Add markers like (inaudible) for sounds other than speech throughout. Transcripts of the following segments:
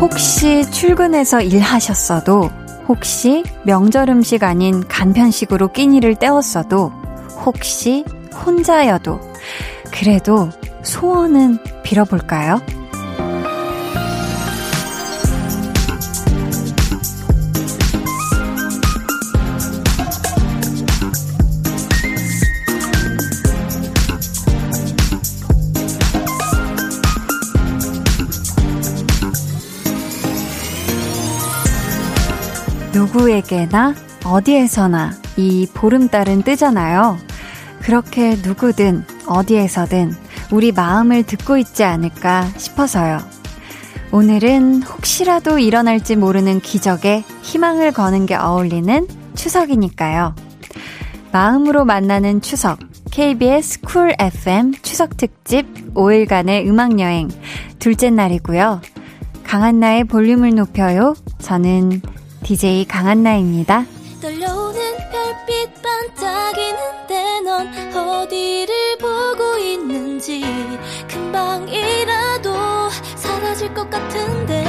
혹시 출근해서 일하셨어도, 혹시 명절 음식 아닌 간편식으로 끼니를 때웠어도, 혹시 혼자여도, 그래도 소원은 빌어볼까요? 누구에게나 어디에서나 이 보름달은 뜨잖아요. 그렇게 누구든 어디에서든 우리 마음을 듣고 있지 않을까 싶어서요. 오늘은 혹시라도 일어날지 모르는 기적에 희망을 거는 게 어울리는 추석이니까요. 마음으로 만나는 추석. KBS 쿨 FM 추석 특집 5일간의 음악 여행 둘째 날이고요. 강한나의 볼륨을 높여요. 저는 DJ 강한나입니다. 떨려오는 별빛 반짝이는데 넌 어디를 보고 있는지 금방이라도 사라질 것 같은데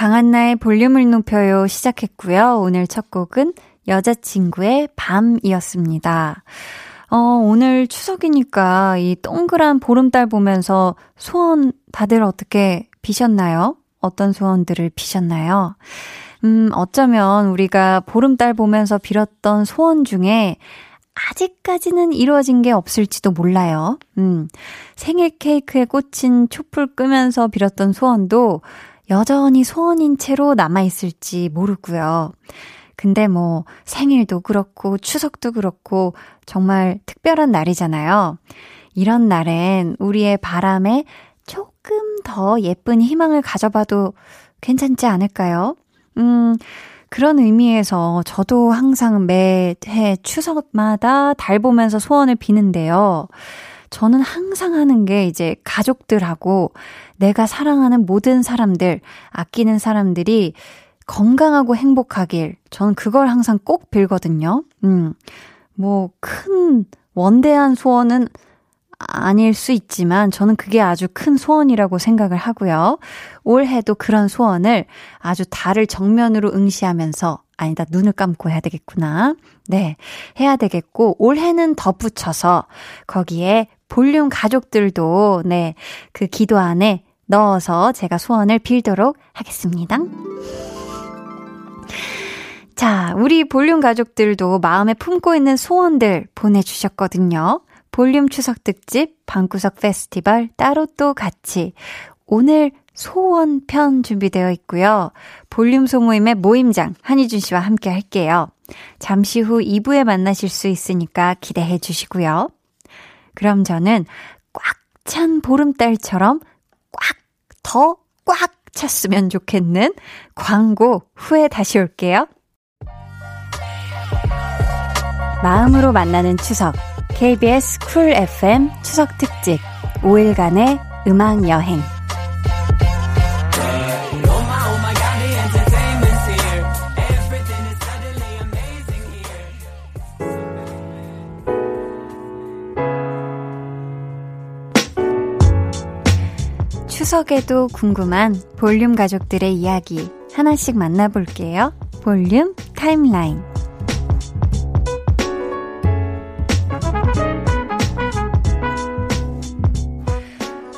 강한나의 볼륨을 높여요 시작했고요. 오늘 첫 곡은 여자친구의 밤이었습니다. 어, 오늘 추석이니까 이 동그란 보름달 보면서 소원 다들 어떻게 비셨나요? 어떤 소원들을 비셨나요? 음, 어쩌면 우리가 보름달 보면서 빌었던 소원 중에 아직까지는 이루어진 게 없을지도 몰라요. 음, 생일 케이크에 꽂힌 촛불 끄면서 빌었던 소원도 여전히 소원인 채로 남아있을지 모르고요. 근데 뭐 생일도 그렇고 추석도 그렇고 정말 특별한 날이잖아요. 이런 날엔 우리의 바람에 조금 더 예쁜 희망을 가져봐도 괜찮지 않을까요? 음, 그런 의미에서 저도 항상 매해 추석마다 달 보면서 소원을 비는데요. 저는 항상 하는 게 이제 가족들하고 내가 사랑하는 모든 사람들, 아끼는 사람들이 건강하고 행복하길, 저는 그걸 항상 꼭 빌거든요. 음, 뭐, 큰, 원대한 소원은 아닐 수 있지만, 저는 그게 아주 큰 소원이라고 생각을 하고요. 올해도 그런 소원을 아주 달을 정면으로 응시하면서, 아니다, 눈을 감고 해야 되겠구나. 네, 해야 되겠고, 올해는 덧붙여서, 거기에 볼륨 가족들도, 네, 그 기도 안에 넣어서 제가 소원을 빌도록 하겠습니다. 자, 우리 볼륨 가족들도 마음에 품고 있는 소원들 보내주셨거든요. 볼륨 추석 특집, 방구석 페스티벌, 따로 또 같이. 오늘 소원 편 준비되어 있고요. 볼륨 소모임의 모임장, 한희준 씨와 함께 할게요. 잠시 후 2부에 만나실 수 있으니까 기대해 주시고요. 그럼 저는 꽉 찬 보름달처럼 꽉 더 꽉 찼으면 좋겠는 광고 후에 다시 올게요. 마음으로 만나는 추석. KBS 쿨 FM 추석 특집. 5일간의 음악 여행 추석에도 궁금한 볼륨 가족들의 이야기 하나씩 만나볼게요. 볼륨 타임라인.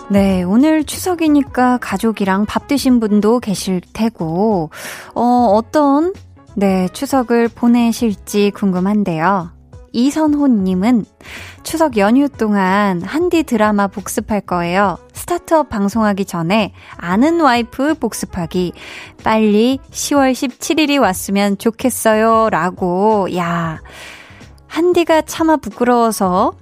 네, 오늘 추석이니까 가족이랑 밥 드신 분도 계실 테고, 어, 어떤, 네, 추석을 보내실지 궁금한데요. 이선호님은 추석 연휴 동안 한디 드라마 복습할 거예요. 스타트업 방송하기 전에 아는 와이프 복습하기. 빨리 10월 17일이 왔으면 좋겠어요. 라고. 야. 한디가 차마 부끄러워서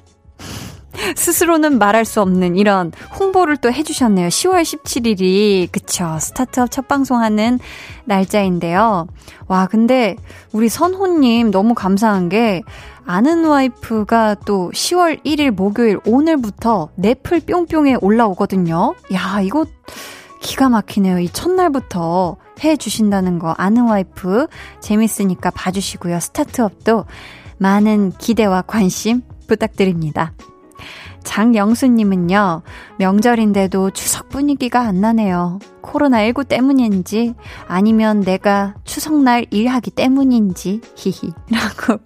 스스로는 말할 수 없는 이런 홍보를 또 해주셨네요. 10월 17일이, 그쵸. 스타트업 첫 방송하는 날짜인데요. 와, 근데 우리 선호님 너무 감사한 게 아는 와이프가 또 10월 1일 목요일 오늘부터 넷플 뿅뿅에 올라오거든요. 야, 이거 기가 막히네요. 이 첫날부터 해 주신다는 거 아는 와이프 재밌으니까 봐주시고요. 스타트업도 많은 기대와 관심 부탁드립니다. 장영수님은요, 명절인데도 추석 분위기가 안 나네요. 코로나19 때문인지, 아니면 내가 추석날 일하기 때문인지, 히히. (laughs) 라고.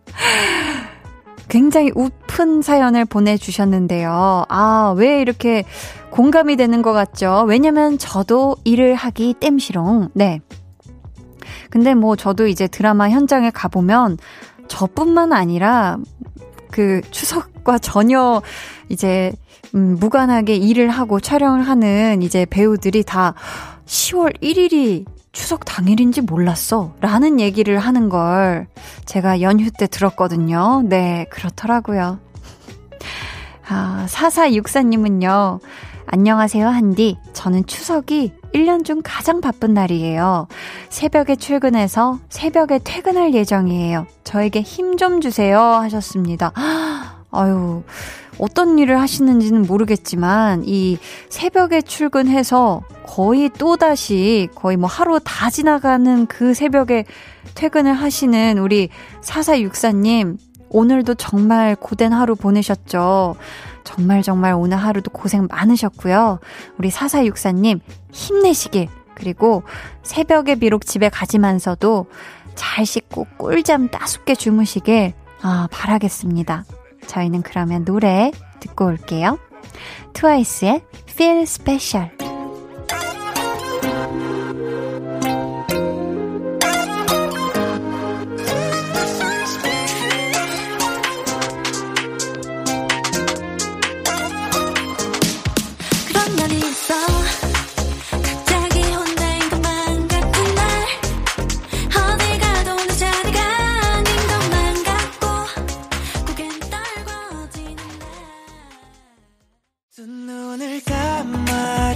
굉장히 우픈 사연을 보내주셨는데요. 아, 왜 이렇게 공감이 되는 것 같죠? 왜냐면 저도 일을 하기 땜시롱. 네. 근데 뭐 저도 이제 드라마 현장에 가보면 저뿐만 아니라 그 추석과 전혀 이제 음, 무관하게 일을 하고 촬영을 하는 이제 배우들이 다 10월 1일이 추석 당일인지 몰랐어. 라는 얘기를 하는 걸 제가 연휴 때 들었거든요. 네, 그렇더라고요. 아, 4464님은요. 안녕하세요, 한디. 저는 추석이 1년 중 가장 바쁜 날이에요. 새벽에 출근해서 새벽에 퇴근할 예정이에요. 저에게 힘 좀 주세요. 하셨습니다. (gasps) 아유, 어떤 일을 하시는지는 모르겠지만, 이 새벽에 출근해서 거의 또다시 거의 뭐 하루 다 지나가는 그 새벽에 퇴근을 하시는 우리 4464님, 오늘도 정말 고된 하루 보내셨죠. 정말 정말 오늘 하루도 고생 많으셨고요. 우리 4464님, 힘내시길. 그리고 새벽에 비록 집에 가지만서도 잘 씻고 꿀잠 따숩게 주무시길 아, 바라겠습니다. 저희는 그러면 노래 듣고 올게요. 트와이스의 Feel Special.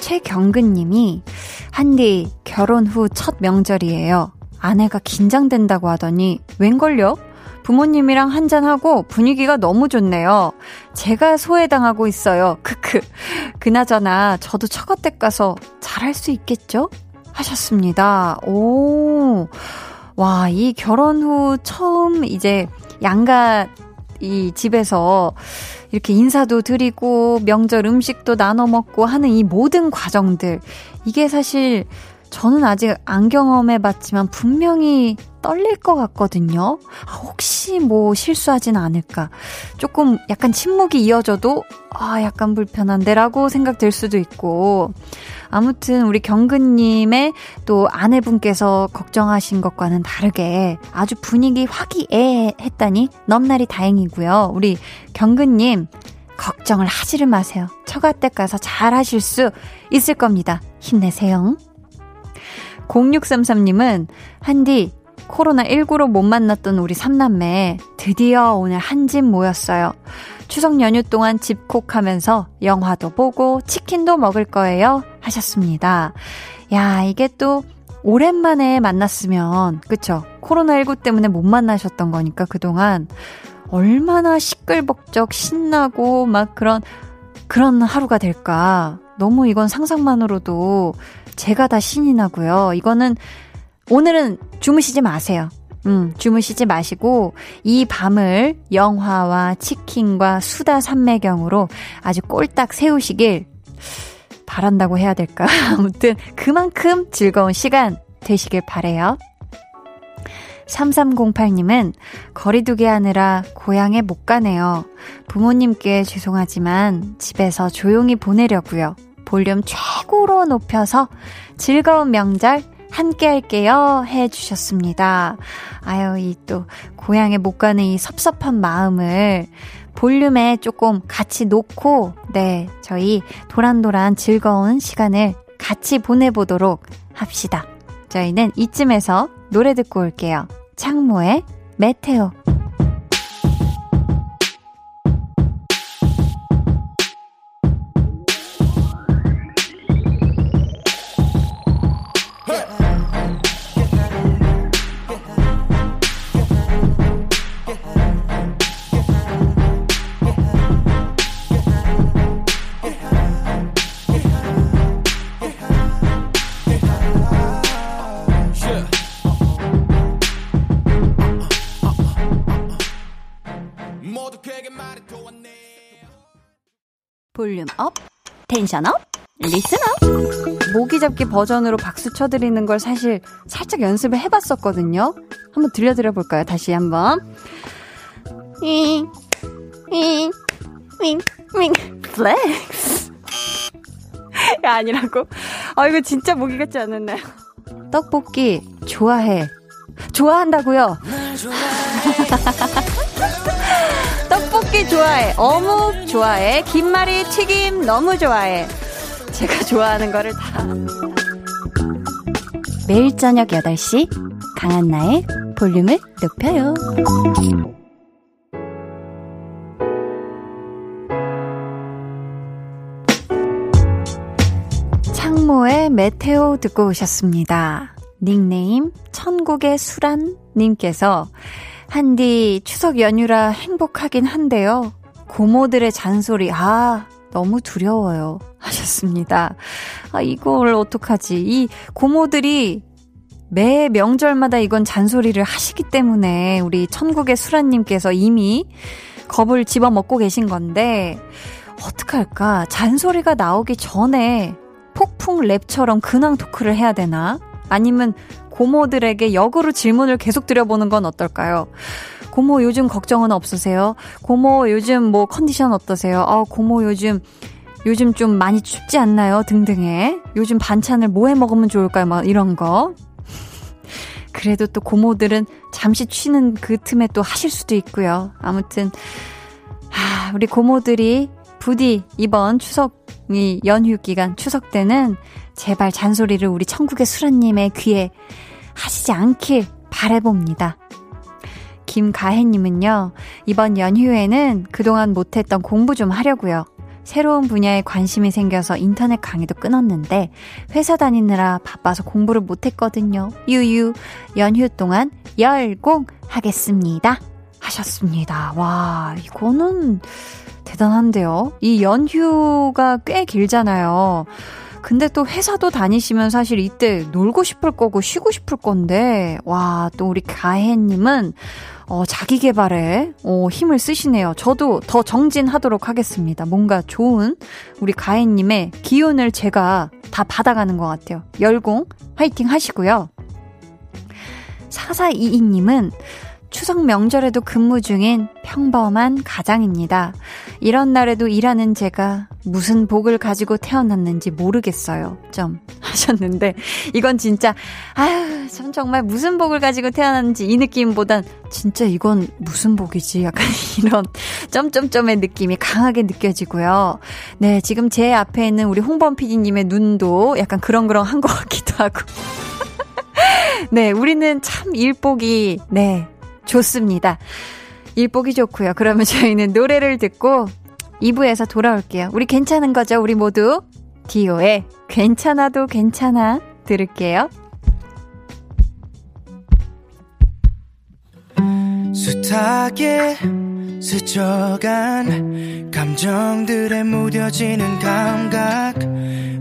최경근님이 한디 결혼 후 첫 명절이에요. 아내가 긴장된다고 하더니 웬걸요? 부모님이랑 한잔하고 분위기가 너무 좋네요. 제가 소외당하고 있어요. 크크. 그나저나 저도 처가댁 가서 잘할 수 있겠죠? 하셨습니다. 오. 와, 이 결혼 후 처음 이제 양가 이 집에서 이렇게 인사도 드리고 명절 음식도 나눠 먹고 하는 이 모든 과정들. 이게 사실 저는 아직 안 경험해 봤지만 분명히 떨릴 것 같거든요. 아, 혹시 뭐 실수하진 않을까. 조금 약간 침묵이 이어져도, 아, 약간 불편한데라고 생각될 수도 있고. 아무튼 우리 경근님의 또 아내분께서 걱정하신 것과는 다르게 아주 분위기 화기애애했다니 넘날이 다행이고요. 우리 경근님, 걱정을 하지를 마세요. 처가댁 가서 잘 하실 수 있을 겁니다. 힘내세요. 0633님은, 한디, 코로나19로 못 만났던 우리 삼남매 드디어 오늘 한 집 모였어요. 추석 연휴 동안 집콕하면서 영화도 보고 치킨도 먹을 거예요. 하셨습니다. 야, 이게 또 오랜만에 만났으면, 그쵸? 코로나19 때문에 못 만나셨던 거니까 그동안 얼마나 시끌벅적 신나고 막 그런, 그런 하루가 될까. 너무 이건 상상만으로도 제가 다 신이 나고요. 이거는 오늘은 주무시지 마세요. 음, 주무시지 마시고 이 밤을 영화와 치킨과 수다 삼매경으로 아주 꼴딱 세우시길 바란다고 해야 될까? (laughs) 아무튼 그만큼 즐거운 시간 되시길 바래요. 3308님은 거리두기 하느라 고향에 못 가네요. 부모님께 죄송하지만 집에서 조용히 보내려고요. 볼륨 최고로 높여서 즐거운 명절 함께 할게요. 해 주셨습니다. 아유, 이 또 고향에 못 가는 이 섭섭한 마음을 볼륨에 조금 같이 놓고, 네, 저희 도란도란 즐거운 시간을 같이 보내보도록 합시다. 저희는 이쯤에서 노래 듣고 올게요. 창모의 메테오. Volume up, tension up, listen up. 모기 잡기 버전으로 박수 쳐드리는 걸 사실 살짝 연습을 해봤었거든요. 한번 들려드려 볼까요? 다시 한번. 잉, 잉, 윙, 윙, flex. (laughs) 야, 아니라고? 아, 이거 진짜 모기 같지 않았나요? 떡볶이 좋아해. 좋아한다고요? (laughs) 떡볶이 좋아해. 어묵 좋아해. 김말이 튀김 너무 좋아해. 제가 좋아하는 거를 다. 매일 저녁 8시 강한나의 볼륨을 높여요. 창모의 메테오 듣고 오셨습니다. 닉네임 천국의 수란 님께서 한디 추석 연휴라 행복하긴 한데요. 고모들의 잔소리, 아, 너무 두려워요. 하셨습니다. 아, 이걸 어떡하지. 이 고모들이 매 명절마다 이건 잔소리를 하시기 때문에 우리 천국의 수라님께서 이미 겁을 집어먹고 계신 건데, 어떡할까? 잔소리가 나오기 전에 폭풍 랩처럼 근황 토크를 해야 되나? 아니면 고모들에게 역으로 질문을 계속 드려보는 건 어떨까요? 고모 요즘 걱정은 없으세요? 고모 요즘 뭐 컨디션 어떠세요? 아, 고모 요즘 요즘 좀 많이 춥지 않나요? 등등의 요즘 반찬을 뭐 해 먹으면 좋을까요? 막 이런 거. (laughs) 그래도 또 고모들은 잠시 쉬는 그 틈에 또 하실 수도 있고요. 아무튼 아, 우리 고모들이 부디 이번 추석 이 연휴 기간 추석 때는 제발 잔소리를 우리 천국의 수라님의 귀에 하시지 않길 바래봅니다. 김가혜님은요, 이번 연휴에는 그동안 못했던 공부 좀 하려고요. 새로운 분야에 관심이 생겨서 인터넷 강의도 끊었는데 회사 다니느라 바빠서 공부를 못했거든요. 유유 연휴 동안 열공 하겠습니다. 하셨습니다. 와 이거는 대단한데요. 이 연휴가 꽤 길잖아요. 근데 또 회사도 다니시면 사실 이때 놀고 싶을 거고 쉬고 싶을 건데, 와, 또 우리 가혜님은, 어, 자기 개발에, 어, 힘을 쓰시네요. 저도 더 정진하도록 하겠습니다. 뭔가 좋은 우리 가혜님의 기운을 제가 다 받아가는 것 같아요. 열공, 화이팅 하시고요. 4422님은, 추석 명절에도 근무 중인 평범한 가장입니다. 이런 날에도 일하는 제가 무슨 복을 가지고 태어났는지 모르겠어요. 점 하셨는데 이건 진짜 아유 전 정말 무슨 복을 가지고 태어났는지 이 느낌보단 진짜 이건 무슨 복이지 약간 (laughs) 이런 점점점의 느낌이 강하게 느껴지고요. 네 지금 제 앞에 있는 우리 홍범 PD님의 눈도 약간 그렁그렁한 것 같기도 하고. (laughs) 네 우리는 참 일복이 네 좋습니다. 일복이 좋고요. 그러면 저희는 노래를 듣고 2부에서 돌아올게요. 우리 괜찮은 거죠? 우리 모두 디오의 괜찮아도 괜찮아 들을게요. 숱하게 스쳐간 감정들에 무뎌지는 감각.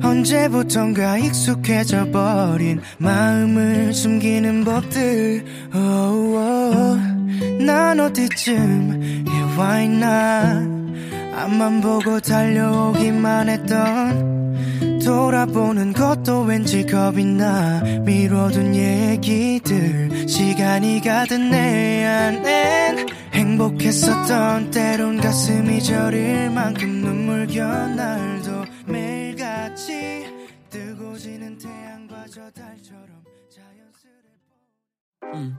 언제부턴가 익숙해져 버린 마음을 숨기는 법들. Oh, oh. 난 어디쯤 해와 있나. 앞만 보고 달려오기만 했던 돌아보는 것도 왠지 겁이 나. 미뤄둔 얘기들 시간이 가든 내 안엔 행복했었던 때론 가슴이 저릴 만큼 눈물겨 날도 매일같이 뜨고 지는 태양과 저 달처럼 자연스레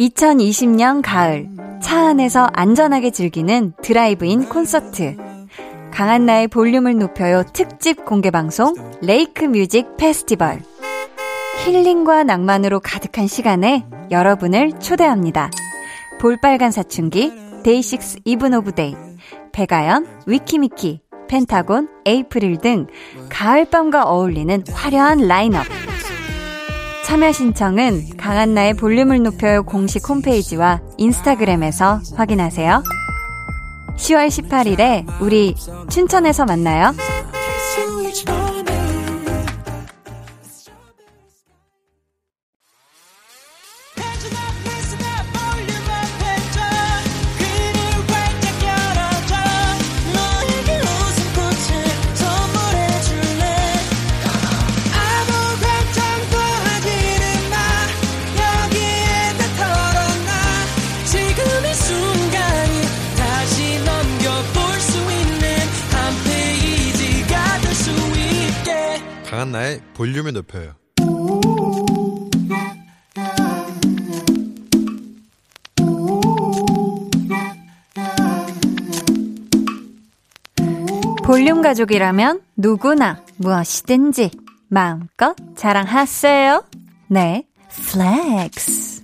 2020년 가을 차 안에서 안전하게 즐기는 드라이브인 콘서트. 강한나의 볼륨을 높여요. 특집 공개 방송 Lake Music Festival. 힐링과 낭만으로 가득한 시간에 여러분을 초대합니다. 볼빨간 사춘기, 데이식스 이븐 오브 데이, 백아연, 위키미키, 펜타곤, 에이프릴 등 가을밤과 어울리는 화려한 라인업. 참여 신청은 강한나의 볼륨을 높여요 공식 홈페이지와 인스타그램에서 확인하세요. 10월 18일에 우리 춘천에서 만나요. 가족이라면 누구나 무엇이든지 마음껏 자랑하세요. 네, flex.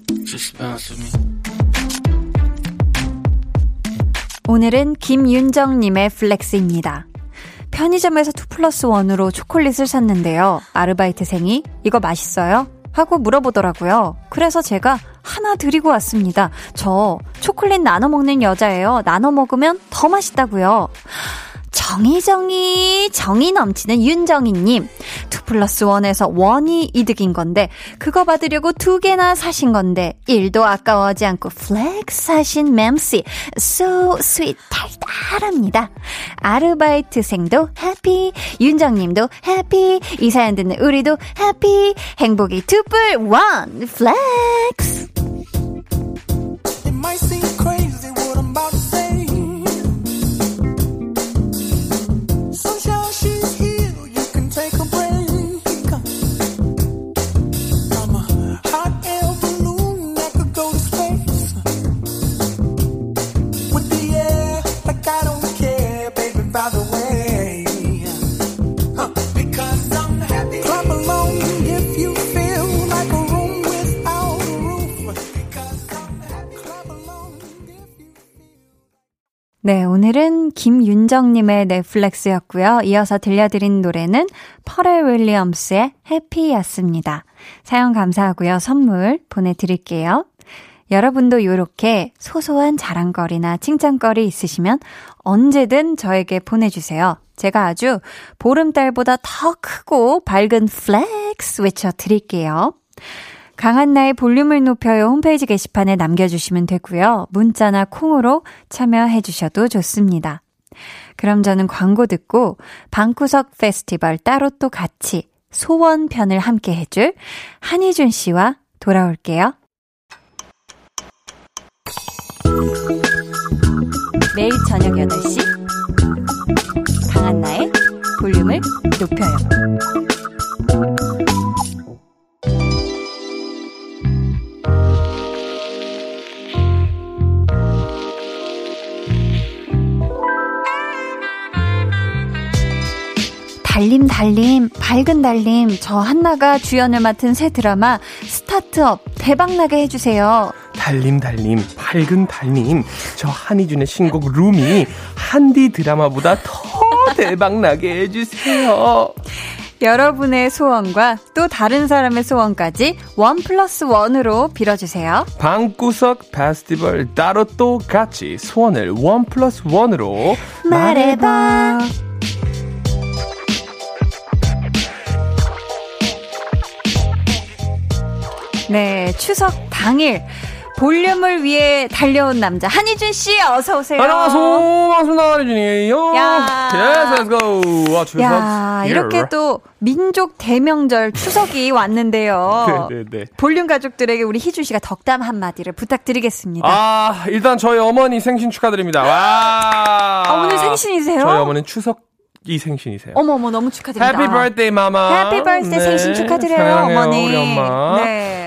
오늘은 김윤정님의 flex입니다. 편의점에서 2 플러스 1으로 초콜릿을 샀는데요. 아르바이트생이 이거 맛있어요? 하고 물어보더라고요. 그래서 제가 하나 드리고 왔습니다. 저 초콜릿 나눠 먹는 여자예요. 나눠 먹으면 더 맛있다고요. 정의정의, 정의 넘치는 윤정희님. 2 플러스 1에서 one이 이득인 건데, 그거 받으려고 두 개나 사신 건데, 1도 아까워하지 않고 flex 하신 맴씨. So sweet, 달달합니다. 아르바이트생도 happy, 윤정님도 happy, 이 사연 듣는 우리도 happy, 행복이 two plus one, flex! 네, 오늘은 김윤정님의 네 flex였고요. 이어서 들려드린 노래는 퍼렐 윌리엄스의 Happy였습니다. 사연 감사하고요. 선물 보내드릴게요. 여러분도 이렇게 소소한 자랑거리나 칭찬거리 있으시면 언제든 저에게 보내주세요. 제가 아주 보름달보다 더 크고 밝은 flex 외쳐드릴게요. 강한나의 볼륨을 높여요 홈페이지 게시판에 남겨주시면 되고요. 문자나 콩으로 참여해 주셔도 좋습니다. 그럼 저는 광고 듣고 방구석 페스티벌 따로 또 같이 소원 편을 함께 해줄 한희준 씨와 돌아올게요. 매일 저녁 8시 강한나의 볼륨을 높여요. 달림 달림 밝은 달림 저 한나가 주연을 맡은 새 드라마 스타트업 대박나게 해주세요. 달림 달림 밝은 달림 저 한희준의 신곡 룸이 한디 드라마보다 더 대박나게 해주세요. 여러분의 소원과 또 다른 사람의 소원까지 one plus one으로 빌어주세요. 방구석 페스티벌 따로 또 같이 소원을 one plus one으로 말해봐. 말해봐. 네, 추석 당일 볼륨을 위해 달려온 남자 한희준 씨 어서 오세요. 안녕하세요. 반갑습니다. 한희준이에요. 야. Yes, let's go. 와, 추석. 야, 이렇게 또 민족 대명절 추석이 (laughs) 왔는데요. 네, 네, 네. 볼륨 가족들에게 우리 희준 씨가 덕담 한마디를 부탁드리겠습니다. 아, 일단 저희 어머니 생신 축하드립니다. 와. 아, 오늘 생신이세요? 저희 어머니는 추석 이 생신이세요. 어머 어머 너무 축하드립니다. 해피 birthday 마마. 해피 birthday 생신 축하드려요, 사랑해요, 어머니. 우리 엄마.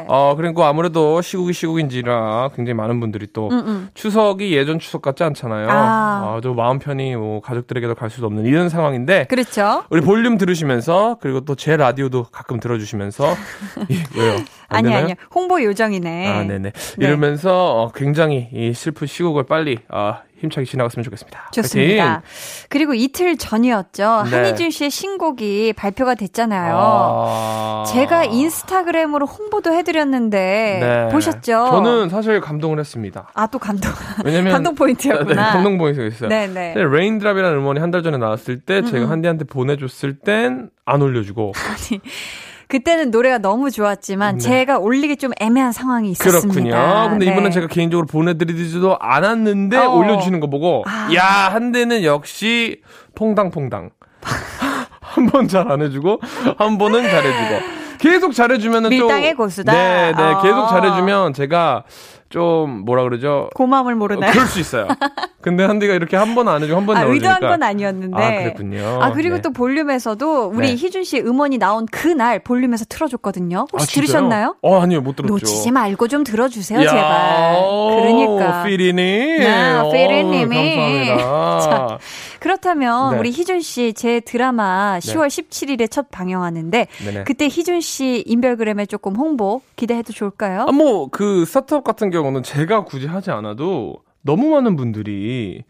네. 어, 그리고 아무래도 시국이 시국인지라 굉장히 많은 분들이 또 음, 음. 추석이 예전 추석 같지 않잖아요. 아. 아, 또 마음 편히 뭐 가족들에게도 갈 수도 없는 이런 상황인데 그렇죠. 우리 볼륨 들으시면서 그리고 또 제 라디오도 가끔 들어주시면서 (laughs) 이, 왜요? 안 아니? 아니요. 홍보 요정이네. 아, 네네. 이러면서 어, 굉장히 이 슬픈 시국을 빨리 어, 힘차게 지나갔으면 좋겠습니다. 좋습니다. 파이팅! 그리고 이틀 전이었죠. 네. 한희준 씨의 신곡이 발표가 됐잖아요. 아. 제가 인스타그램으로 홍보도 해드렸는데 네. 보셨죠? 저는 사실 감동을 했습니다. 아 또 감동 왜냐면 (laughs) 감동 포인트였구나. 네, 감동 포인트가 있어요. 네네. Raindrop이라는 음원이 한 달 전에 나왔을 때 음, 제가 한디한테 보내줬을 땐 안 올려주고 (laughs) 그때는 노래가 너무 좋았지만 네. 제가 올리기 좀 애매한 상황이 있었습니다. 그렇군요. 근데 네. 이번엔 제가 개인적으로 보내드리지도 않았는데 어. 올려주시는 거 보고 아. 야 한대는 역시 퐁당퐁당 (laughs) 한 번 잘 안 해주고 한 번은 잘해주고 계속 잘해주면은 또 밀당의 고수다. 네, 네 어. 계속 잘해주면 제가 좀 뭐라 그러죠? 고마움을 어, 모르나요? 그럴 수 있어요. (laughs) 근데 한디가 이렇게 한 번 안 해주고 한번 아, 넣어주니까 의도한 건 아니었는데. 아, 그랬군요. 아, 그리고 네. 또 볼륨에서도 우리 네. 희준 씨의 음원이 나온 그날 볼륨에서 틀어줬거든요. 혹시 아? 들으셨나요? 어 아니요 못 들었죠. 놓치지 말고 좀 들어주세요, 야, 제발. 오, 그러니까. 피리님. 야, 오, 피리님이. 감사합니다. (laughs) 그렇다면 네. 우리 희준 씨 제 드라마 10월 17일에 첫 방영하는데 네네. 그때 희준 씨 인별그램에 조금 홍보 기대해도 좋을까요? 아, 뭐, 그, 스타트업 같은 경우는 제가 굳이 하지 않아도 너무 많은 분들이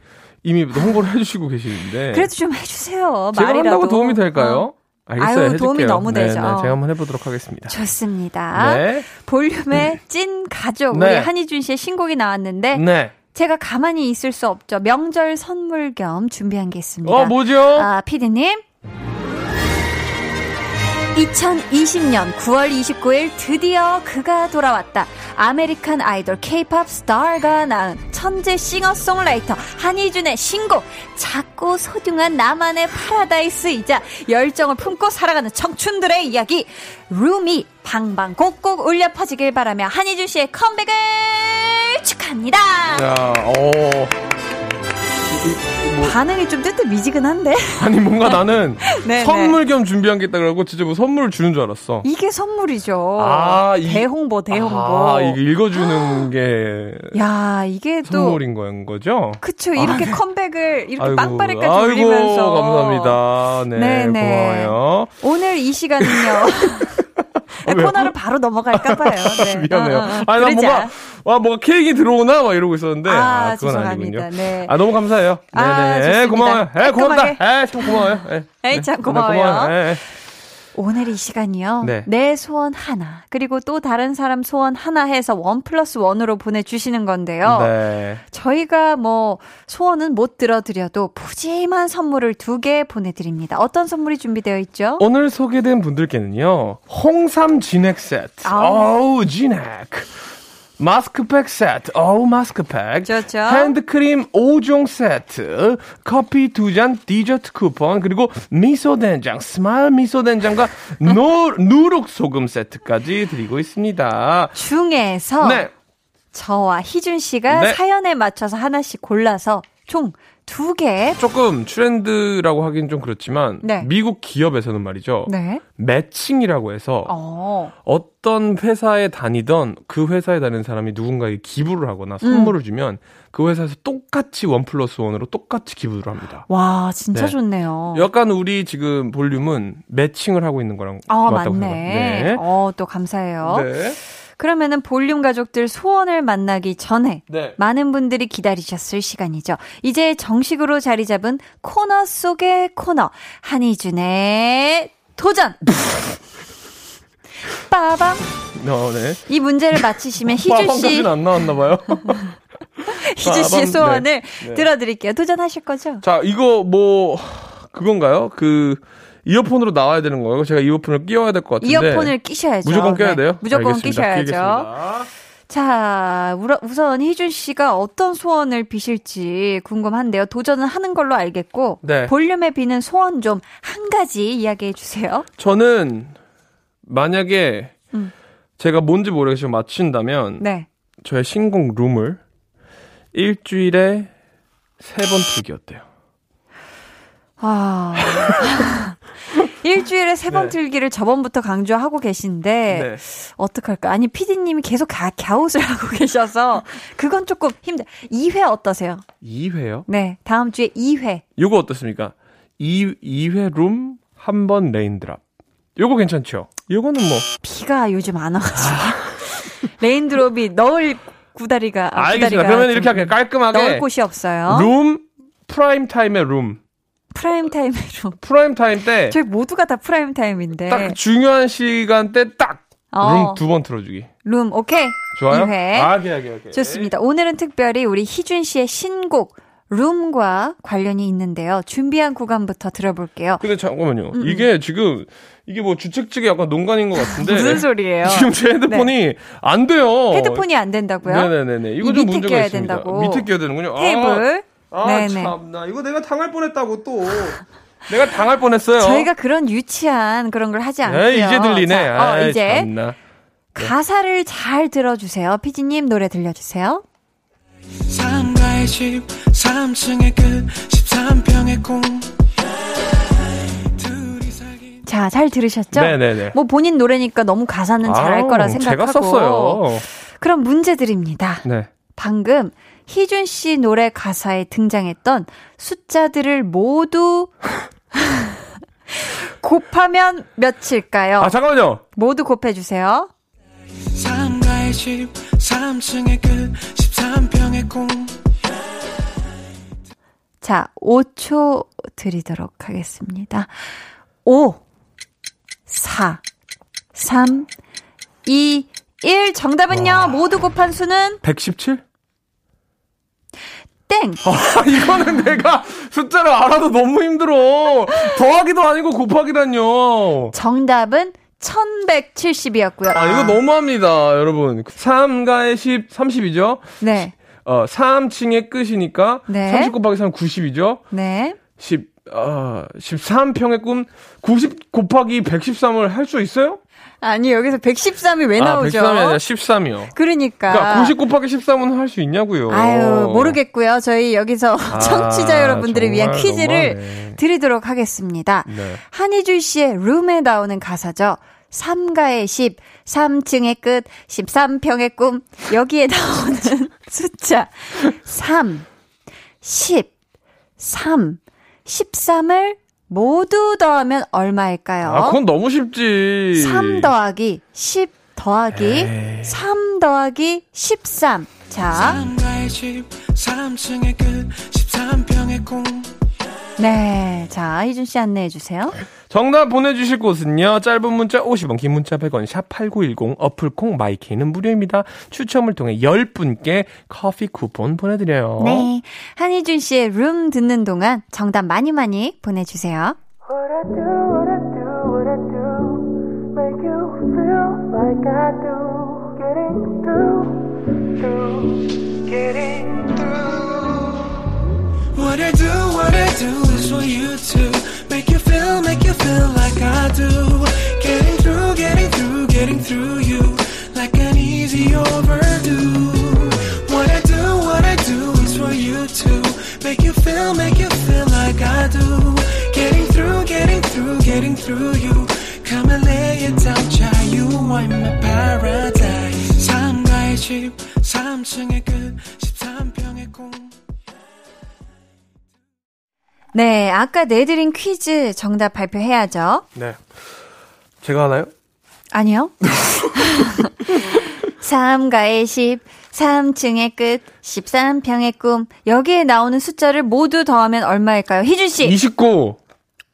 이미 홍보를 해주시고 계시는데. 그래도 좀 해주세요. 제가 말이라도. 한다고 도움이 될까요? 어, 알겠어요. 아유, 해줄게요. 도움이 너무 네, 되죠. 네, 제가 한번 해보도록 하겠습니다. 좋습니다. 네. 볼륨의 찐 가족 네. 우리 한희준 씨의 신곡이 나왔는데 네. 제가 가만히 있을 수 없죠. 명절 선물 겸 준비한 게 있습니다. 어, 뭐죠? 아, 피디님. 2020년 9월 29일 드디어 그가 돌아왔다. 아메리칸 아이돌 K-팝 스타가 낳은 천재 싱어송라이터 한희준의 신곡 작고 소중한 나만의 파라다이스이자 열정을 품고 살아가는 청춘들의 이야기 룸이 방방곡곡 울려 퍼지길 바라며 한희준 씨의 컴백을 축하합니다. 야, 어. 뭐, 반응이 좀 뜨뜻미지근한데 아니, 뭔가 (laughs) 나는 네, 선물 겸 준비한 게 있다 그러고 진짜 뭐 선물을 주는 줄 알았어. 이게 선물이죠. 아, 이- 대홍보, 대홍보. 아, 이게 읽어주는 (gasps) 게 야, 이게 또. 선물인 거인 거죠? 그쵸. 이렇게 컴백을 이렇게 아이고, 빵빠레까지 아이고, 올리면서. 감사합니다. 네, 네네. 고마워요. 오늘 이 시간은요. (laughs) 왜요? 코너를 바로 넘어갈까 봐요. (laughs) 네. 미안해요. 어, 어, 어. 아니, 나 그러자. 뭔가, 와, 뭐가 케이크 들어오나? 막 이러고 있었는데. 아, 아, 그건 죄송합니다. 아니군요. 네. 아, 너무 감사해요. 아, 네네. 좋습니다. 에, 고마워요. 에, 고맙다. 깔끔하게. 에, 참 고마워요. 에. 에이, 네. 참 네, 고마워요. 에, 에. 오늘 이 시간이요. 네. 내 소원 하나. 그리고 또 다른 사람 소원 하나 해서 원 플러스 원으로 보내주시는 건데요. 네. 저희가 뭐 소원은 못 들어드려도 푸짐한 선물을 두 개 보내드립니다. 어떤 선물이 준비되어 있죠? 오늘 소개된 분들께는요, 홍삼 진액 세트. 아우. 어우, 진액. 마스크팩 세트. 어우, 마스크팩. 좋죠. 핸드크림 5종 세트. 커피 2잔 디저트 쿠폰. 그리고 미소 된장, smile 미소 된장과 (laughs) 노, 누룩 소금 세트까지 드리고 있습니다. 중에서 네. 저와 희준 씨가 네. 사연에 맞춰서 하나씩 골라서 총 두 개. 조금 트렌드라고 하긴 좀 그렇지만 네. 미국 기업에서는 말이죠. 네. 매칭이라고 해서 어. 어떤 회사에 다니던 그 회사에 다니는 사람이 누군가에게 기부를 하거나 선물을 주면 그 회사에서 똑같이 원 플러스 원으로 똑같이 기부를 합니다. 와, 진짜 네. 좋네요. 약간 우리 지금 볼륨은 매칭을 하고 있는 거랑 아, 맞다고 맞네. 생각합니다. 어, 또 감사해요. 네. 그러면은 볼륨 가족들 소원을 만나기 전에 네. 많은 분들이 기다리셨을 시간이죠. 이제 정식으로 자리 잡은 코너 속의 코너. 한희준의 도전! (laughs) 빠밤! 어, 네. 이 문제를 맞히시면 희주 씨, 안 나왔나 봐요. (laughs) 희주 씨의 빠밤. 소원을 네. 네. 들어드릴게요. 도전하실 거죠? 자, 이거 뭐 그건가요? 그 이어폰으로 나와야 되는 거예요? 제가 이어폰을 끼워야 될 것 같은데. 이어폰을 끼셔야죠. 무조건 껴야 네. 돼요? 무조건 알겠습니다. 끼셔야죠. 끼겠습니다. 자, 우선 희준 씨가 어떤 소원을 비실지 궁금한데요. 도전은 하는 걸로 알겠고, 네. 볼륨에 비는 소원 좀 한 가지 이야기해 주세요. 저는 만약에 음. 제가 뭔지 모르겠지만 맞춘다면 네. 저의 신곡 룸을 일주일에 세 번 틀기 어때요? 아. (laughs) 일주일에 세번 네. 틀기를 저번부터 강조하고 계신데, 네. 어떡할까? 아니, 피디님이 계속 가, 갸웃을 (laughs) 하고 계셔서, 그건 조금 힘들. 2회 어떠세요? 2회요? 네. 다음 주에 2회. 요거 어떻습니까? 2, 2회 룸, 한 번 raindrop. 요거 괜찮죠? 요거는 뭐. 비가 요즘 안 와가지고. (laughs) raindrop이 넣을 구다리가, 아, 알겠습니다. 그러면 좀 이렇게 할게요. 깔끔하게. 넣을 곳이 없어요. 룸, 프라임 타임의 룸. 프라임 타임으로. 프라임 타임 때, 저희 모두가 다 프라임 타임인데. 딱 중요한 시간대 딱, 어. 룸 두 번 틀어주기. 룸, 오케이. 좋아요? 2회. 아, 오케이, 오케이, 오케이. 좋습니다. 오늘은 특별히 우리 희준 씨의 신곡 룸과 관련이 있는데요. 준비한 구간부터 들어볼게요. 근데 잠깐만요. 이게 지금, 이게 뭐 주책 측에 약간 농간인 것 같은데. (laughs) 무슨 소리예요? 지금 제 핸드폰이 안 돼요. 헤드폰이 안 된다고요? 네네네네. 이거 이좀 문제가 있습니다. 된다고. 밑에 껴야 되는군요. 아, 테이블. 아, 네네. 참나. 이거 내가 당할 뻔했다고 또. 내가 당할 뻔했어요. 저희가 그런 유치한 그런 걸 하지 않고요. 에이, 이제 들리네. 자, 어, 아이, 이제 참나. 가사를 잘 들어주세요. 피디님 노래 들려주세요. 상가의 집 3층의 끝 13평의 공 자, 잘 들으셨죠? 네네네. 뭐 본인 노래니까 너무 가사는 잘할 거라 생각하고. 제가 썼어요. 그럼 문제 드립니다. 네. 방금 희준 씨 노래 가사에 등장했던 숫자들을 모두 (laughs) 곱하면 몇일까요? 아, 잠깐만요. 모두 곱해주세요. 상가의 집 3층의 끝 13평의 공 자, 5초 드리도록 하겠습니다. 5, 4, 3, 2, 1. 정답은요, 모두 곱한 수는 117? 땡! 아, 이거는 내가 숫자를 알아도 너무 힘들어. 더하기도 아니고 곱하기란요. 정답은 1170이었고요. 아, 이거 너무합니다, 여러분. 3가의 10, 30이죠? 네, 어, 3층의 끝이니까 네. 30 곱하기 3 90이죠? 네. 10, 어, 13평의 꿈 90 곱하기 113을 할 수 있어요? 아니, 여기서 113이 왜 아, 나오죠? 113이 아니라 13이요. 그러니까. 그러니까 90 곱하기 13은 할 수 있냐고요. 아유, 모르겠고요. 저희 여기서 (laughs) 청취자 여러분들을 위한 아, 퀴즈를 너무하네. 드리도록 하겠습니다. 네. 한희준 씨의 룸에 나오는 가사죠. 3가의 10, 3층의 끝, 13평의 꿈. 여기에 (laughs) 나오는 숫자 3, 10, 3, 13을 모두 더하면 얼마일까요? 아, 그건 너무 쉽지. 3 더하기 10 더하기 에이. 3 더하기 13. 자, 상가의 집 3층의 끝 13평의 공 네. 자, 희준 씨 안내해 주세요. 정답 보내주실 곳은요. 짧은 문자 50원, 긴 문자 100원, 샵8910, 어플콩, 마이케이는 무료입니다. 추첨을 통해 10분께 커피 쿠폰 보내드려요. 네. 한희준 씨의 룸 듣는 동안 정답 많이 많이 보내주세요. What I do, what I do, what I do, make you feel like I do. Getting through, through, getting What I do, what I do is for you to make you feel, make you feel like I do. Getting through, getting through, getting through you like an easy overdue. What I do, what I do is for you to make you feel, make you feel like I do. Getting through, getting through, getting through you. Come and lay it down, child. You are my paradise. 3가의 집, 3층의 끝, 네. 아까 내드린 퀴즈 정답 발표해야죠. 네. 제가 하나요? 아니요. 3가의 10, 3층의 끝, 13평의 꿈. 여기에 나오는 숫자를 모두 더하면 얼마일까요? 희준 씨. 29.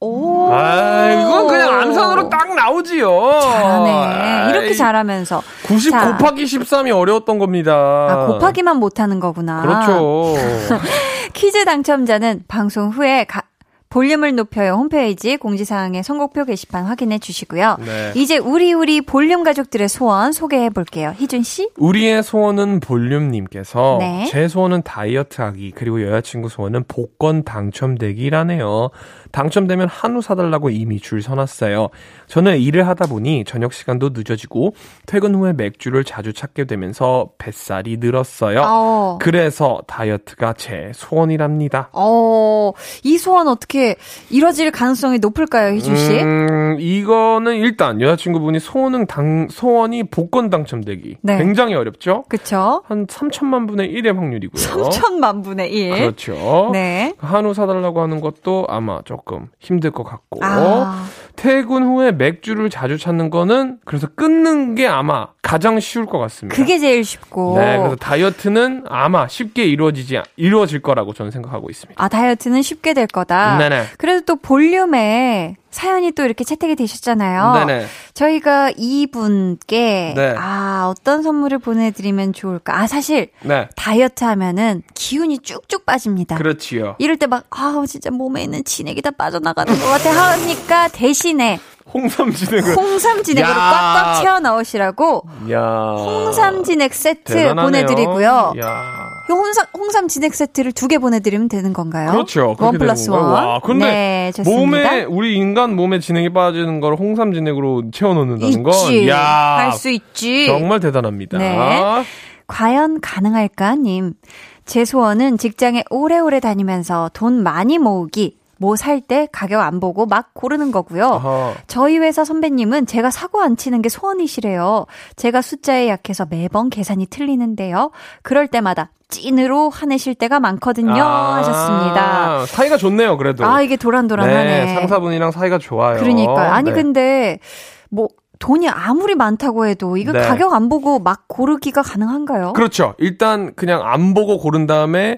오. 아, 이건 그냥 암산으로 딱 나오지요. 잘하네. 이렇게 아이, 잘하면서. 90 자. 곱하기 13이 어려웠던 겁니다. 아, 곱하기만 못하는 거구나. 그렇죠. (laughs) 퀴즈 당첨자는 방송 후에 가- 볼륨을 높여요 홈페이지 공지사항의 선곡표 게시판 확인해 주시고요. 네. 이제 우리 우리 볼륨 가족들의 소원 소개해 볼게요. 희준 씨. 우리의 소원은 볼륨님께서 네. 제 소원은 다이어트하기 그리고 여자친구 소원은 복권 당첨되기라네요. 당첨되면 한우 사달라고 이미 줄 서놨어요. 저는 일을 하다 보니 저녁 시간도 늦어지고 퇴근 후에 맥주를 자주 찾게 되면서 뱃살이 늘었어요. 어. 그래서 다이어트가 제 소원이랍니다. 어, 이 소원 어떻게 이뤄질 가능성이 높을까요, 희준 씨? 음, 이거는 일단 여자친구분이 소원은 당, 소원이 복권 당첨되기. 네. 굉장히 어렵죠? 그쵸? 한 3천만 분의 1의 확률이고요. 3천만 분의 1. 그렇죠. 네. 한우 사달라고 하는 것도 아마 조금 힘들 것 같고. 아, 퇴근 후에 맥주를 자주 찾는 거는 그래서 끊는 게 아마 가장 쉬울 것 같습니다. 그게 제일 쉽고. 네, 그래서 다이어트는 아마 쉽게 이루어지지, 이루어질 거라고 저는 생각하고 있습니다. 아, 다이어트는 쉽게 될 거다. 네네. 그래도 또 볼륨에 사연이 또 이렇게 채택이 되셨잖아요. 네네. 저희가 이분께 네. 아, 어떤 선물을 보내드리면 좋을까? 아, 사실 네. 다이어트 하면은 기운이 쭉쭉 빠집니다. 그렇지요. 이럴 때 막, 아 진짜 몸에 있는 진액이 다 빠져나가는 것 같아 하니까 대신에 홍삼 진행을. 홍삼 진액으로 야. 꽉꽉 채워 넣으시라고 야. 홍삼 진액 세트 대단하네요. 보내드리고요. 야. 이 홍삼, 홍삼 진액 세트를 두 개 보내드리면 되는 건가요? 그렇죠. 원 플러스? 원. 와, 근데 네. 몸에 우리 인간 몸에 진액이 빠지는 걸 홍삼 진액으로 채워 넣는다는 건 있지. 야. 할 수 있지. 정말 대단합니다. 네. 과연 가능할까? 님. 제 소원은 직장에 오래오래 다니면서 돈 많이 모으기. 뭐 살 때 가격 안 보고 막 고르는 거고요. 아하. 저희 회사 선배님은 제가 사고 안 치는 게 소원이시래요. 제가 숫자에 약해서 매번 계산이 틀리는데요. 그럴 때마다 찐으로 화내실 때가 많거든요. 아, 하셨습니다. 사이가 좋네요, 그래도. 아, 이게 도란도란하네. 네, 상사분이랑 사이가 좋아요. 그러니까요. 아니, 네. 근데 뭐 돈이 아무리 많다고 해도 이거 네. 가격 안 보고 막 고르기가 가능한가요? 그렇죠. 일단 그냥 안 보고 고른 다음에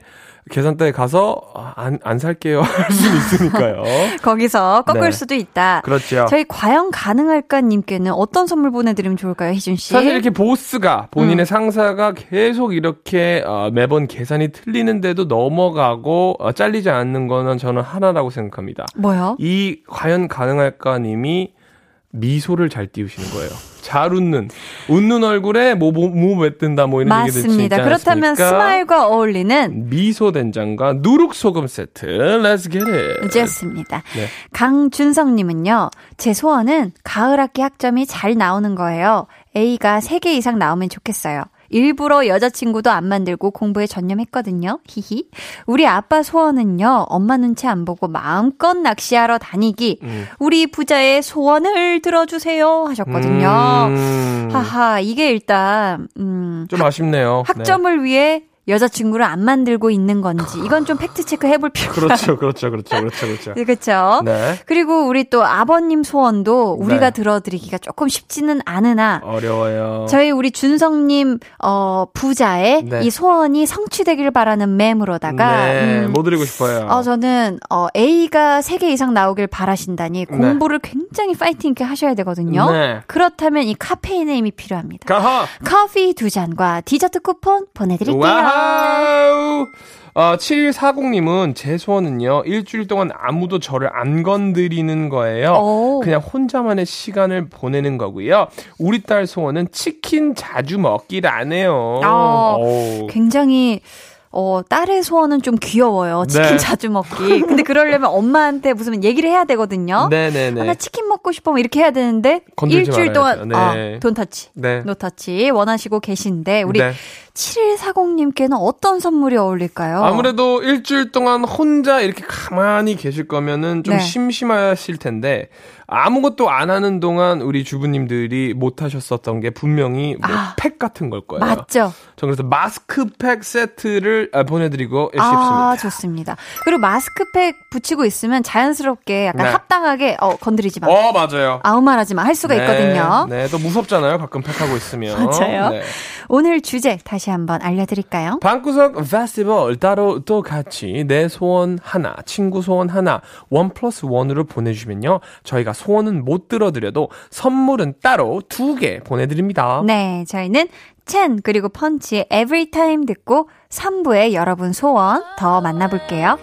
계산대에 가서 아, 안, 안 살게요 (laughs) 할 수는 있으니까요. 거기서 꺾을 네. 수도 있다. 그렇죠. 저희 과연 가능할까 님께는 어떤 선물 보내드리면 좋을까요, 희준 씨? 사실 이렇게 보스가 본인의 음. 상사가 계속 이렇게 어, 매번 계산이 틀리는데도 넘어가고 어, 잘리지 않는 거는 저는 하나라고 생각합니다. 뭐요? 이 과연 가능할까님이 미소를 잘 띄우시는 거예요. 잘 웃는 웃는 얼굴에 뭐뭐 맺든다 뭐 이런 얘기들 맞습니다. 있지 그렇다면 않습니까? 스마일과 어울리는 미소 된장과 누룩 소금 세트. Let's get it. 좋습니다. 네. 강준성님은요, 제 소원은 가을 학기 학점이 잘 나오는 거예요. A가 3개 이상 나오면 좋겠어요. 일부러 여자친구도 안 만들고 공부에 전념했거든요. 히히. 우리 아빠 소원은요, 엄마 눈치 안 보고 마음껏 낚시하러 다니기. 음. 우리 부자의 소원을 들어주세요. 하셨거든요. 음, 하하, 이게 일단, 음, 좀 아쉽네요. 학점을 위해 여자친구를 안 만들고 있는 건지, 이건 좀 팩트 체크 해볼 네. 필요가 그렇죠, 그렇죠, 그렇죠, 그렇죠, 그렇죠. (laughs) 그렇죠. 네. 그리고 우리 또 아버님 소원도 우리가 네. 들어드리기가 조금 쉽지는 않으나 어려워요. 저희 우리 준성님 어 부자의 네. 이 소원이 성취되길 바라는 맴으로다가 네, 음, 뭐 드리고 싶어요. 어 저는 어 A가 3개 이상 나오길 바라신다니 공부를 굉장히 파이팅 있게 하셔야 되거든요. 네. 그렇다면 이 카페인의 힘이 필요합니다. 가하. 커피 두 잔과 디저트 쿠폰 보내드릴게요. 와 우. 어, 7140님은 제 소원은요, 일주일 동안 아무도 저를 안 건드리는 거예요. 오. 그냥 혼자만의 시간을 보내는 거고요. 우리 딸 소원은 치킨 자주 먹기라네요. 아, 오. 굉장히 어, 딸의 소원은 좀 귀여워요. 치킨 네. 자주 먹기. 근데 그러려면 엄마한테 무슨 얘기를 해야 되거든요. 네네네. 아, 나 치킨 먹고 싶어. 뭐 이렇게 해야 되는데 일주일 말아야죠. 동안 네. 아, don't touch. 네. no touch 원하시고 계신데 우리 네. 7140님께는 어떤 선물이 어울릴까요? 아무래도 일주일 동안 혼자 이렇게 가만히 계실 거면은 좀 네. 심심하실 텐데 아무것도 안 하는 동안 우리 주부님들이 못 하셨었던 게 분명히 뭐 아. 팩 같은 걸 거예요. 맞죠? 저 그래서 마스크팩 세트를 아, 보내드리고 아, 싶습니다. 좋습니다. 그리고 마스크팩 붙이고 있으면 자연스럽게 약간 네. 합당하게 어, 건드리지 마. 어 맞아요. 아무 말 하지 마. 할 수가 네, 있거든요. 네, 또 무섭잖아요. 가끔 팩 하고 있으면. 맞아요. 네. 오늘 주제 다시 한번 알려드릴까요? 방구석 페스티벌 따로 또 같이 내 소원 하나, 친구 소원 하나, 원 플러스 원으로 보내주시면요. 저희가 소원은 못 들어드려도 선물은 따로 두 개 보내드립니다. 네, 저희는 첸 그리고 펀치의 Every Time 듣고 3부에 여러분 소원 더 만나볼게요.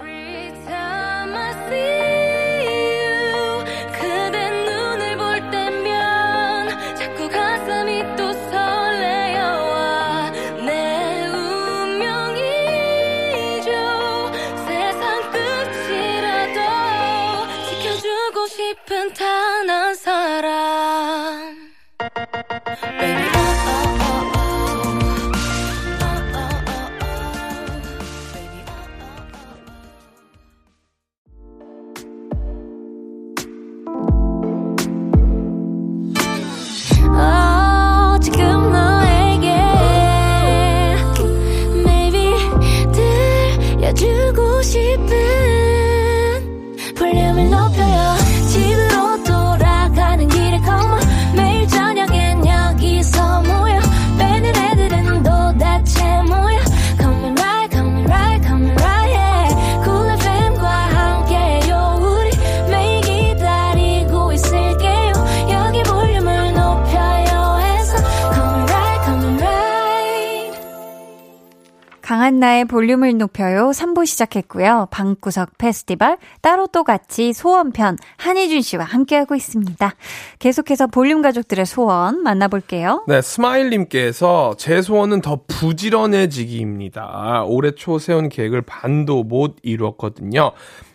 볼륨을 높여요 3부 시작했고요. 방구석 페스티벌 따로 또 같이 소원편 한희준 씨와 함께하고 있습니다. 계속해서 볼륨 가족들의 소원 만나볼게요. 네, 스마일님께서 제 소원은 더 부지런해지기입니다. 올해 초 세운 계획을 반도 못 이루었거든요.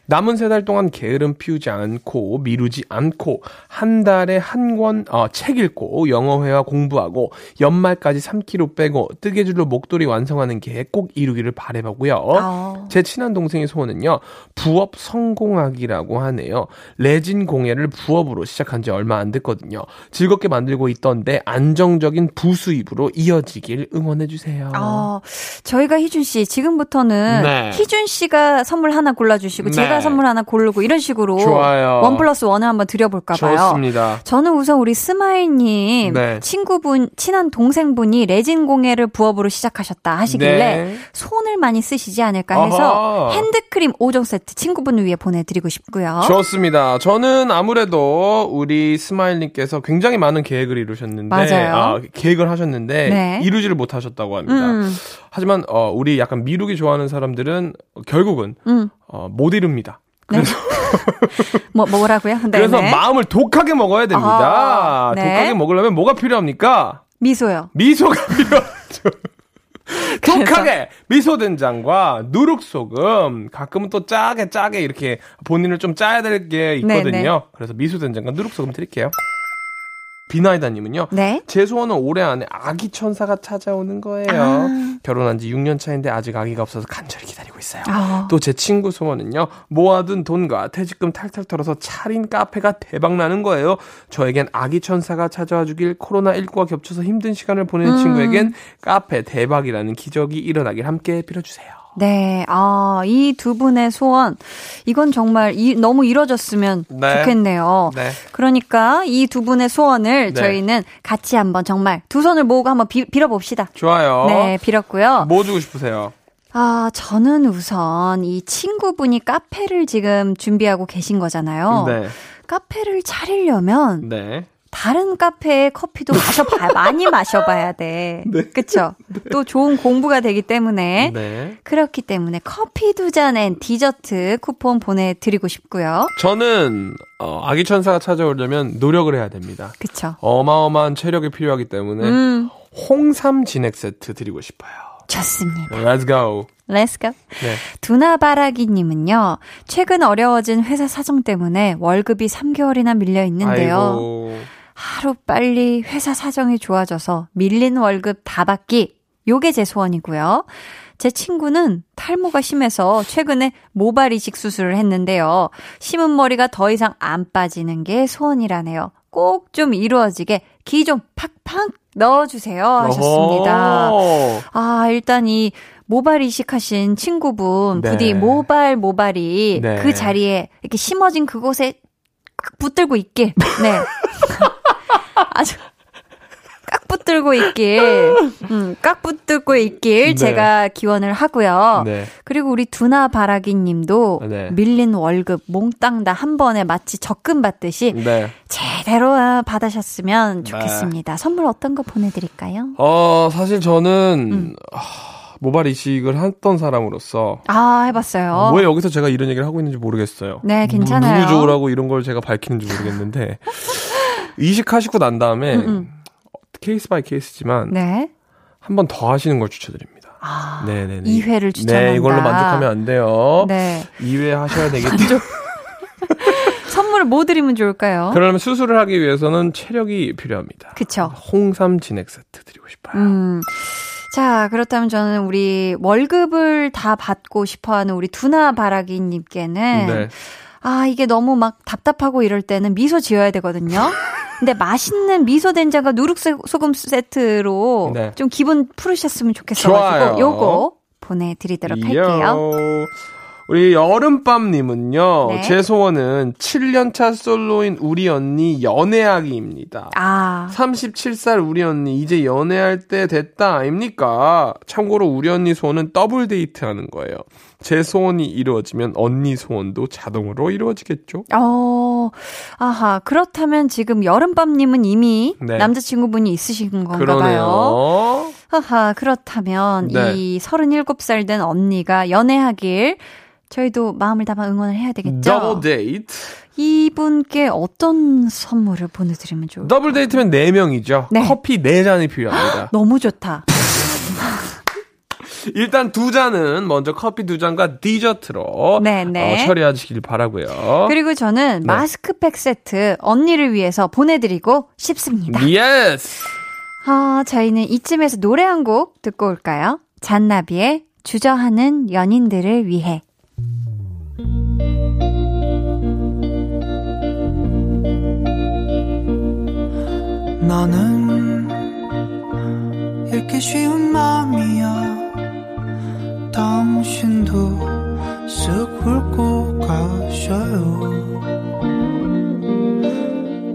남은 세 달 동안 게으름 피우지 않고 미루지 않고 한 달에 한권 어, 책 읽고 영어회화 공부하고 연말까지 3kg 빼고 뜨개질로 목도리 완성하는 계획 꼭 이루기를 바래보고요. 아. 제 친한 동생의 소원은요. 부업 성공하기라고 하네요. 레진 공예를 부업으로 시작한 지 얼마 안 됐거든요. 즐겁게 만들고 있던데 안정적인 부수입으로 이어지길 응원해 주세요. 어, 저희가 희준 씨 지금부터는 네. 희준 씨가 선물 하나 골라 주시고 네. 제가 선물 하나 고르고 이런 식으로 좋아요. 원 플러스 원을 한번 드려볼까 봐요. 좋습니다. 저는 우선 우리 스마일님 네. 친구분 친한 동생분이 레진 공예를 부업으로 시작하셨다 하시길래 네. 손을 많이 쓰시지 않을까 해서 아하. 핸드크림 5종 세트 친구분을 위해 보내드리고 싶고요. 좋습니다. 저는 아무래도 우리 스마일님께서 굉장히 많은 계획을 이루셨는데, 맞아요. 아, 계획을 하셨는데 네. 이루지를 못하셨다고 합니다. 음. 하지만 어, 우리 약간 미루기 좋아하는 사람들은 결국은 음. 어, 못 이룹니다. 그래서 뭐 뭐라고요? 네, 그래서 (laughs) (laughs) 네. 마음을 독하게 먹어야 됩니다. 아, 네. 독하게 먹으려면 뭐가 필요합니까? 미소요. 미소가 (laughs) 필요하죠. 독하게 미소 된장과 누룩 소금 가끔은 또 짜게 짜게 이렇게 본인을 좀 짜야 될 게 있거든요. 네, 네. 그래서 미소 된장과 누룩 소금 드릴게요. 비나이다님은요. 네. 제 소원은 올해 안에 아기 천사가 찾아오는 거예요. 아. 결혼한 지 6년 차인데 아직 아기가 없어서 간절히 기다리고 있어요. 아. 또제 친구 소원은요. 모아둔 돈과 퇴직금 탈탈 털어서 차린 카페가 대박 나는 거예요. 저에겐 아기 천사가 찾아와 주길 코로나19가 겹쳐서 힘든 시간을 보내는 음. 친구에겐 카페 대박이라는 기적이 일어나길 함께 빌어주세요. 네, 아, 이 두 분의 소원, 이건 정말 이, 너무 이뤄졌으면 네. 좋겠네요. 네. 그러니까 이 두 분의 소원을 네. 저희는 같이 한번 정말 두 손을 모으고 한번 비, 빌어봅시다. 좋아요. 네, 빌었고요. 뭐 주고 싶으세요? 아, 저는 우선 이 친구분이 카페를 지금 준비하고 계신 거잖아요. 네. 카페를 차리려면 네. 다른 카페의 커피도 마셔봐, 많이 마셔봐야 돼. (laughs) 그쵸? 또 좋은 공부가 되기 때문에. 네. 그렇기 때문에 커피 두 잔 and 디저트 쿠폰 보내드리고 싶고요. 저는 어, 아기 천사가 찾아오려면 노력을 해야 됩니다. 그쵸? 어마어마한 체력이 필요하기 때문에 음, 홍삼 진액 세트 드리고 싶어요. 좋습니다. Let's go. Let's go. 네. 두나바라기님은요, 최근 어려워진 회사 사정 때문에 월급이 3개월이나 밀려 있는데요. 아이고. 하루 빨리 회사 사정이 좋아져서 밀린 월급 다 받기. 요게 제 소원이고요. 제 친구는 탈모가 심해서 최근에 모발 이식 수술을 했는데요. 심은 머리가 더 이상 안 빠지는 게 소원이라네요. 꼭 좀 이루어지게 기 좀 팍팍 넣어주세요. 하셨습니다. 아, 일단 이 모발 이식하신 친구분, 네. 부디 모발 모발이 네. 그 자리에 이렇게 심어진 그곳에 꽉 붙들고 있길. 네. (laughs) 아주 꽉 붙들고 있길. 음, 꽉 붙들고 있길 네. 제가 기원을 하고요. 네. 그리고 우리 두나 바라기 님도 네. 밀린 월급 몽땅 다 한 번에 마치 적금 받듯이 네. 제대로 받으셨으면 좋겠습니다. 선물 어떤 거 보내드릴까요? 어, 사실 저는 음. 아, 모발 이식을 했던 사람으로서 아, 해봤어요. 왜 여기서 제가 이런 얘기를 하고 있는지 모르겠어요. 네, 괜찮아요. 누구 좋으라고 이런 걸 제가 밝히는지 모르겠는데 (laughs) 이식하시고 난 다음에 음, 음. case by case지만 네. 한 번 더 하시는 걸 추천드립니다. 아, 네네네. 2회를 추천한다. 네, 이걸로 만족하면 안 돼요. 네. 2회 하셔야 되겠죠. (laughs) 선물을 뭐 드리면 좋을까요? 그러면 수술을 하기 위해서는 체력이 필요합니다. 그쵸. 홍삼 진액 세트 드리고 싶어요. 음. 자, 그렇다면 저는 우리 월급을 다 받고 싶어 하는 우리 두나 바라기 님께는 네. 아, 이게 너무 막 답답하고 이럴 때는 미소 지어야 되거든요. (laughs) 근데 맛있는 미소 된장과 누룩 소- 소금 세트로 네. 좀 기분 푸르셨으면 좋겠어가지고 좋아요. 요거 보내드리도록 할게요. 요. 우리 여름밤님은요, 네. 제 소원은 7년차 솔로인 우리 언니 연애하기입니다. 아, 37살 우리 언니 이제 연애할 때 됐다 아닙니까? 참고로 우리 언니 소원은 더블 데이트 하는 거예요. 제 소원이 이루어지면 언니 소원도 자동으로 이루어지겠죠? 어, 아하. 그렇다면 지금 여름밤님은 이미 네. 남자친구분이 있으신 건가 봐요. 그러네요. 하하, 그렇다면 네. 이 37살 된 언니가 연애하길 저희도 마음을 담아 응원을 해야 되겠죠? 더블 데이트. 이분께 어떤 선물을 보내드리면 좋을까요? 더블 데이트면 4명이죠. 네. 커피 4잔이 필요합니다. (gasps) 너무 좋다. (laughs) 일단 두 잔은 먼저 커피 두 잔과 디저트로 네, 네. 어, 처리하시길 바라고요. 그리고 저는 네. 마스크팩 세트 언니를 위해서 보내드리고 싶습니다. yes. 아, 저희는 이쯤에서 노래 한 곡 듣고 올까요? 잔나비의 주저하는 연인들을 위해. 나는 읽기 쉬운 마음이야. 당신도 쓱 훑고 가셔요.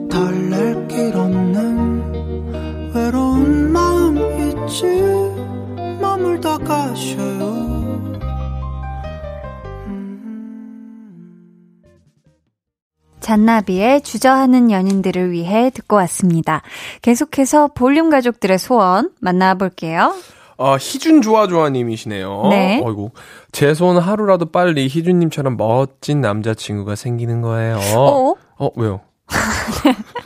달랠 길 없는 외로운 마음 있지 머물다 가셔요 잔나비의 주저하는 연인들을 위해 듣고 왔습니다. 계속해서 볼륨 가족들의 소원 만나볼게요. 어, 희준 좋아 좋아님이시네요. 네. 어이구. 제 소원 하루라도 빨리 희준님처럼 멋진 남자친구가 생기는 거예요. 어? 어, 왜요? (laughs)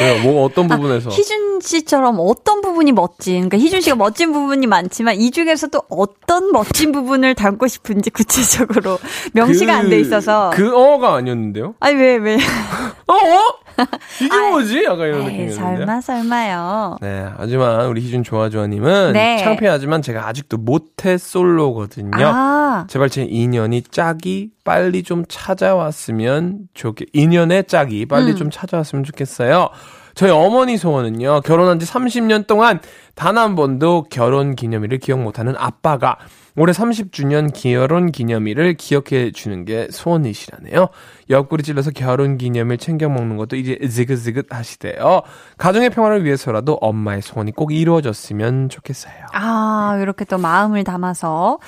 왜요? 뭐 어떤 부분에서? 희준 씨처럼 어떤 부분이 멋진, 그러니까 희준 씨가 멋진 부분이 많지만 이 중에서도 어떤 멋진 부분을 담고 싶은지 구체적으로 (laughs) 명시가 안돼 있어서. 그 어가 아니었는데요? 아니, 왜, 왜. (laughs) 어? 어? 이게 뭐지? 약간 이런 느낌이었는데. 설마, 설마요. 네, 하지만 우리 희준 좋아좋아님은 네. 창피하지만 제가 아직도 모태 솔로거든요. 아, 제발 제 인연이 짝이 빨리 좀 찾아왔으면 좋겠, 인연의 짝이 빨리 음. 좀 찾아왔으면 좋겠어요. 저희 어머니 소원은요, 결혼한 지 30년 동안 단 한 번도 결혼 기념일을 기억 못하는 아빠가 올해 30주년 결혼 기념일을 기억해 주는 게 소원이시라네요. 옆구리 찔러서 결혼 기념일 챙겨 먹는 것도 이제 지긋지긋 하시대요. 가정의 평화를 위해서라도 엄마의 소원이 꼭 이루어졌으면 좋겠어요. 아, 이렇게 또 마음을 담아서.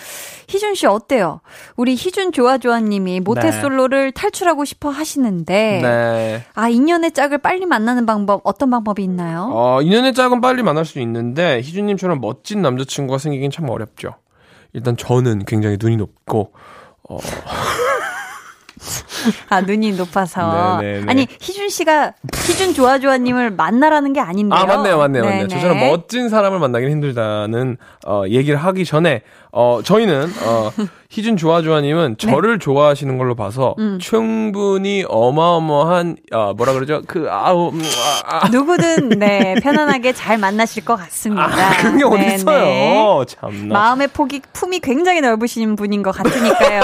희준 씨 어때요? 우리 희준 좋아좋아님이 모태솔로를 탈출하고 싶어 하시는데. 네. 아, 인연의 짝을 빨리 만나는 방법, 어떤 방법이 있나요? 어, 인연의 짝은 빨리 만날 수 있는데 희준님처럼 멋진 남자친구가 생기긴 참 어렵죠. 일단 저는 굉장히 눈이 높고 어, (laughs) 아, 눈이 높아서. 네, 네, 네. 아니, 희준 씨가 희준 좋아 좋아님을 만나라는 게 아닌데요. 아 맞네요, 맞네요, 맞네요. 네네. 저처럼 멋진 사람을 만나긴 힘들다는 어, 얘기를 하기 전에 어, 저희는 어, (laughs) 희준 좋아좋아님은 네. 저를 좋아하시는 걸로 봐서 음. 충분히 어마어마한 어, 뭐라 그러죠? 그 아우 음, 아, 아, 누구든, 네, (laughs) 편안하게 잘 만나실 것 같습니다. 아, 그런 게 어디 네, 있어요? 네. 참나. 마음의 폭이 품이 굉장히 넓으신 분인 것 같으니까요.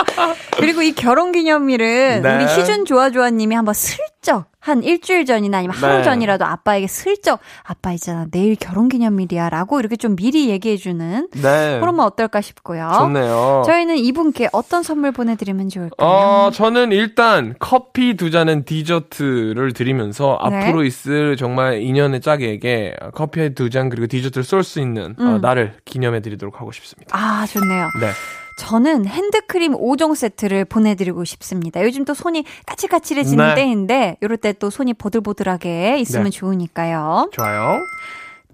(laughs) 그리고 이 결혼 기념일은 네. 우리 희준 좋아좋아님이 한번 슬쩍 한 일주일 전이나 아니면 하루 네. 전이라도 아빠에게 슬쩍 아빠 있잖아 내일 결혼 기념일이야라고 이렇게 좀 미리 얘기해주는 네. 그러면 어떨까 싶고요. 좋네요. 저희는 이분께 어떤 선물 보내드리면 좋을까요? 어, 저는 일단 커피 두 잔은 디저트를 드리면서 네. 앞으로 있을 정말 인연의 짝에게 커피 두 잔 그리고 디저트를 쏠 수 있는 어, 음. 날을 기념해 드리도록 하고 싶습니다. 아 좋네요. 네. 저는 핸드크림 5종 세트를 보내드리고 싶습니다. 요즘 또 손이 까칠까칠해지는 네. 때인데 이럴 때 또 손이 보들보들하게 있으면 네. 좋으니까요. 좋아요.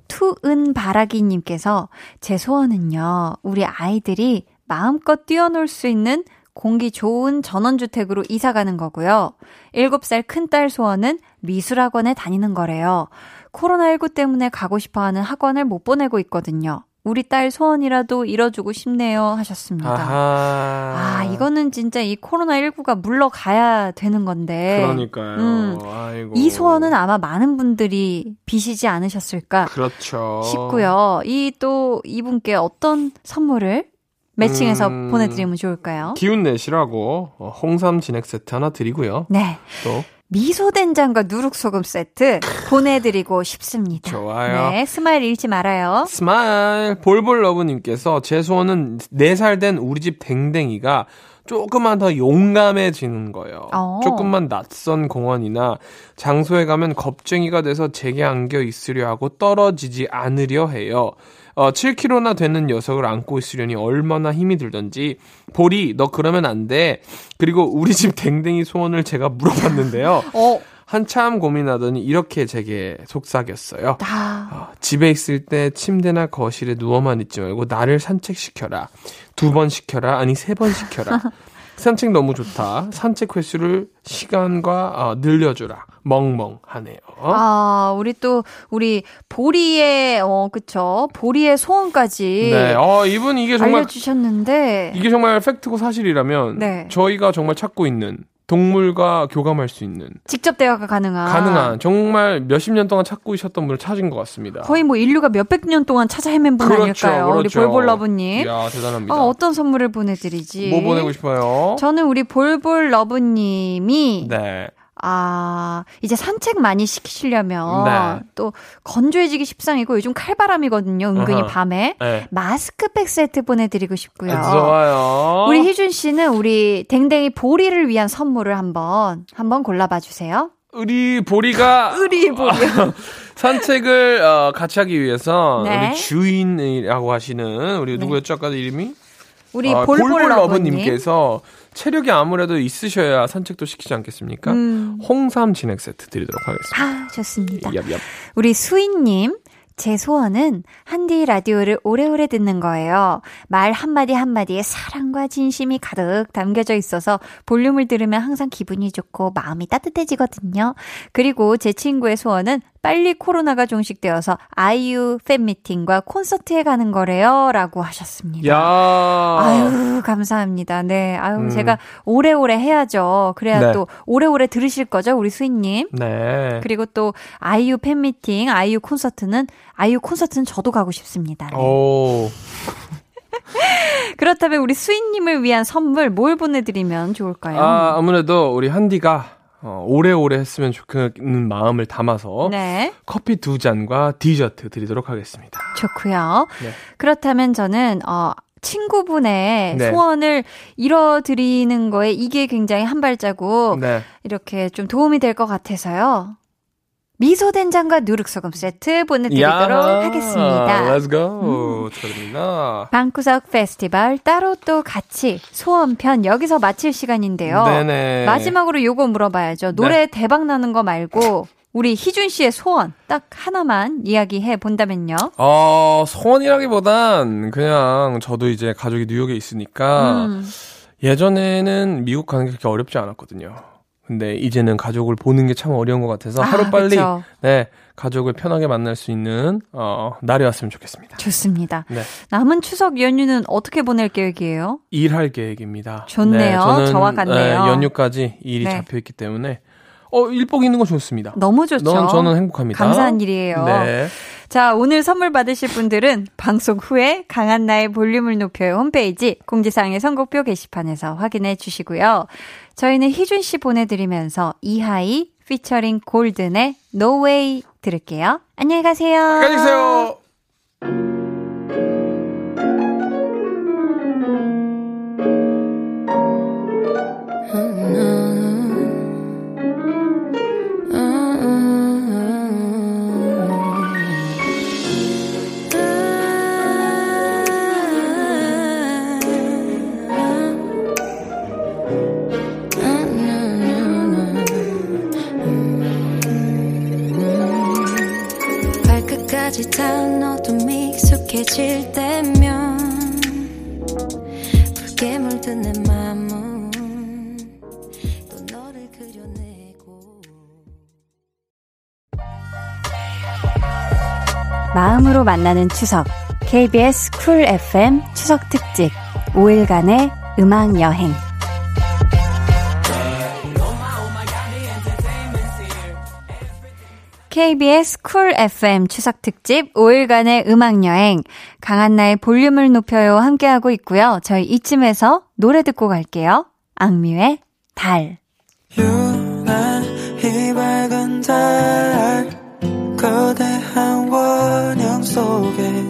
투은바라기님께서 제 소원은요, 우리 아이들이 마음껏 뛰어놀 수 있는 공기 좋은 전원주택으로 이사 가는 거고요. 7살 큰딸 소원은 미술학원에 다니는 거래요. 코로나19 때문에 가고 싶어 하는 학원을 못 보내고 있거든요. 우리 딸 소원이라도 이뤄주고 싶네요. 하셨습니다. 아하. 아, 이거는 진짜 이 코로나19가 물러가야 되는 건데. 그러니까요. 음. 아이고. 이 소원은 아마 많은 분들이 비시지 않으셨을까 그렇죠. 싶고요. 이 또 이분께 어떤 선물을 매칭해서 음. 보내드리면 좋을까요? 기운 내시라고 어, 홍삼 진액 세트 하나 드리고요. 네. 또 미소된장과 누룩소금 세트 보내드리고 싶습니다. 좋아요. 네, smile 잃지 말아요. smile 볼볼러브님께서 제 소원은 4살 된 우리 집 댕댕이가 조금만 더 용감해지는 거예요. 어. 조금만 낯선 공원이나 장소에 가면 겁쟁이가 돼서 제게 안겨 있으려 하고 떨어지지 않으려 해요. 어, 7kg나 되는 녀석을 안고 있으려니 얼마나 힘이 들던지 보리 너 그러면 안 돼. 그리고 우리 집 댕댕이 소원을 제가 물어봤는데요. 어, 한참 고민하더니 이렇게 제게 속삭였어요. 아, 어, 집에 있을 때 침대나 거실에 누워만 있지 말고 나를 산책시켜라. 두 번 시켜라. 아니 세 번 시켜라. (laughs) 산책 너무 좋다. 산책 횟수를 시간과 어, 늘려주라. 멍멍하네요. 아, 우리 또, 우리 보리의, 어, 그쵸. 보리의 소원까지 네, 어, 이분 이게 정말 알려주셨는데. 이게 정말 팩트고 사실이라면 네. 저희가 정말 찾고 있는 동물과 교감할 수 있는 직접 대화가 가능한. 가능한 정말 몇십 년 동안 찾고 있었던 분을 찾은 것 같습니다. 거의 뭐 인류가 몇백 년 동안 찾아 헤맨 분 그렇죠, 아닐까요? 우리 그렇죠. 볼볼러브님. 이야 대단합니다. 어, 어떤 선물을 보내드리지? 뭐 보내고 싶어요? 저는 우리 볼볼러브님이 네. 아, 이제 산책 많이 시키시려면 네. 또 건조해지기 십상이고 요즘 칼바람이거든요. 은근히 어허. 밤에. 네. 마스크팩 세트 보내드리고 싶고요. 좋아요. 우리 희준 씨는 우리 댕댕이 보리를 위한 선물을 한번 한번 골라봐 주세요. 우리 보리가 (laughs) 우리 보리요. 산책을 어, 같이 하기 위해서 네. 우리 주인이라고 하시는 우리 누구였죠 아까 이름이? 우리 어, 볼볼러브님. 볼볼러브님께서 체력이 아무래도 있으셔야 산책도 시키지 않겠습니까? 음. 홍삼 진액 세트 드리도록 하겠습니다. 아, 좋습니다. 얍 얍. 우리 수인님, 제 소원은 한디 라디오를 오래오래 듣는 거예요. 말 한마디 한마디에 사랑과 진심이 가득 담겨져 있어서 볼륨을 들으면 항상 기분이 좋고 마음이 따뜻해지거든요. 그리고 제 친구의 소원은 빨리 코로나가 종식되어서 아이유 팬미팅과 콘서트에 가는 거래요. 라고 하셨습니다. 야. 아유, 감사합니다. 네. 아유, 음. 제가 오래오래 해야죠. 그래야 네. 또 오래오래 들으실 거죠, 우리 수인님. 네. 그리고 또 아이유 팬미팅, 아이유 콘서트는 아이유 콘서트는 저도 가고 싶습니다. 네. 오. (laughs) 그렇다면 우리 수인님을 위한 선물 뭘 보내드리면 좋을까요? 아, 아무래도 우리 한디가 어, 오래오래 했으면 좋겠는 마음을 담아서 네, 커피 두 잔과 디저트 드리도록 하겠습니다. 좋고요. 네. 그렇다면 저는 어. 친구분의 네. 소원을 이뤄드리는 거에 이게 굉장히 한 발자국 네. 이렇게 좀 도움이 될 것 같아서요. 미소된장과 누룩소금 세트 보내드리도록 하겠습니다. 음. Let's go. 축하드립니다. 방구석 페스티벌 따로 또 같이 소원편 여기서 마칠 시간인데요. 네네. 마지막으로 요거 물어봐야죠. 노래 대박 나는 거 말고 우리 희준 씨의 소원 딱 하나만 이야기해 본다면요. 어, 소원이라기보단 그냥 저도 이제 가족이 뉴욕에 있으니까 음. 예전에는 미국 가는 게 그렇게 어렵지 않았거든요. 근데 이제는 가족을 보는 게 참 어려운 것 같아서 아, 하루 빨리 그쵸. 네 가족을 편하게 만날 수 있는 어, 날이 왔으면 좋겠습니다. 좋습니다. 네. 남은 추석 연휴는 어떻게 보낼 계획이에요? 일할 계획입니다. 좋네요. 저는 저와 같네요. 네, 연휴까지 일이 네. 잡혀 있기 때문에 어 일복 있는 건 좋습니다. 너무 좋죠. 저는 행복합니다. 감사한 일이에요. 네. 자, 오늘 선물 받으실 분들은 방송 후에 강한나의 볼륨을 높여요 홈페이지 공지사항의 선곡표 게시판에서 확인해 주시고요. 저희는 희준 씨 보내드리면서 이하이 피처링 골든의 No Way 들을게요. 안녕히 가세요. 안녕히 계세요. 끝까지 어둠이 익숙해질 때면 붉게 물든 내 맘은 또 너를 그려내고. 마음으로 만나는 추석. KBS 쿨 FM 추석 특집. 5일간의 음악 여행 KBS 쿨 FM 추석 특집 5일간의 음악 여행 강한나의 볼륨을 높여요 함께하고 있고요. 저희 이쯤에서 노래 듣고 갈게요. 악뮤의 달 유난 이 밝은 달 거대한 원형 속에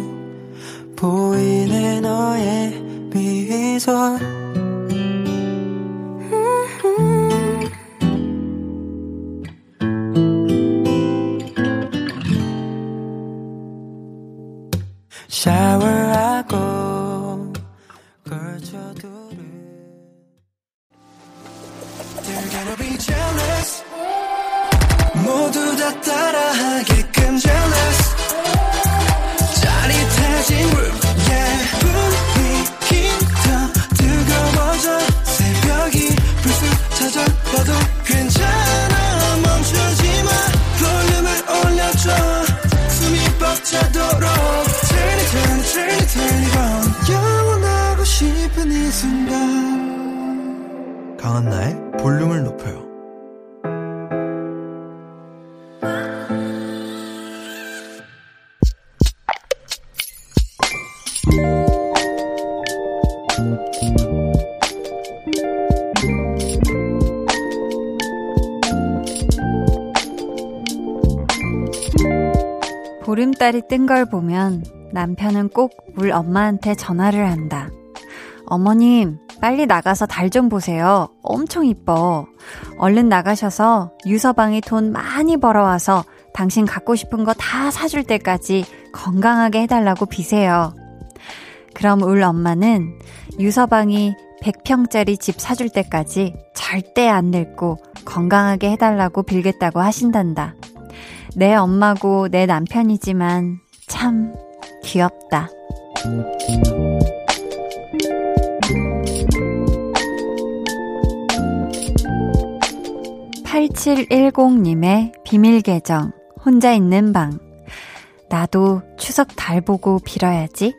보이네 너의 미소 뜬 걸 보면 남편은 꼭 울 엄마한테 전화를 한다. 어머님, 빨리 나가서 달 좀 보세요. 엄청 이뻐. 얼른 나가셔서 유서방이 돈 많이 벌어와서 당신 갖고 싶은 거 다 사줄 때까지 건강하게 해달라고 비세요. 그럼 울 엄마는 유서방이 100평짜리 집 사줄 때까지 절대 안 늙고 건강하게 해달라고 빌겠다고 하신단다. 내 엄마고 내 남편이지만 참 귀엽다. 8710님의 비밀 계정, 혼자 있는 방. 나도 추석 달 보고 빌어야지.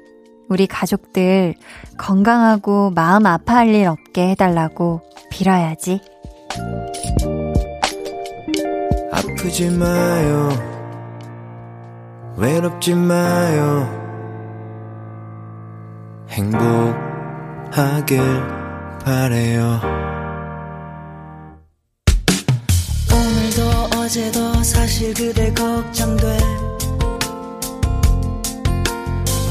우리 가족들 건강하고 마음 아파할 일 없게 해달라고 빌어야지. 아프지 마요. 외롭지 마요. 행복하길 바래요. 오늘도 어제도 사실 그대 걱정돼.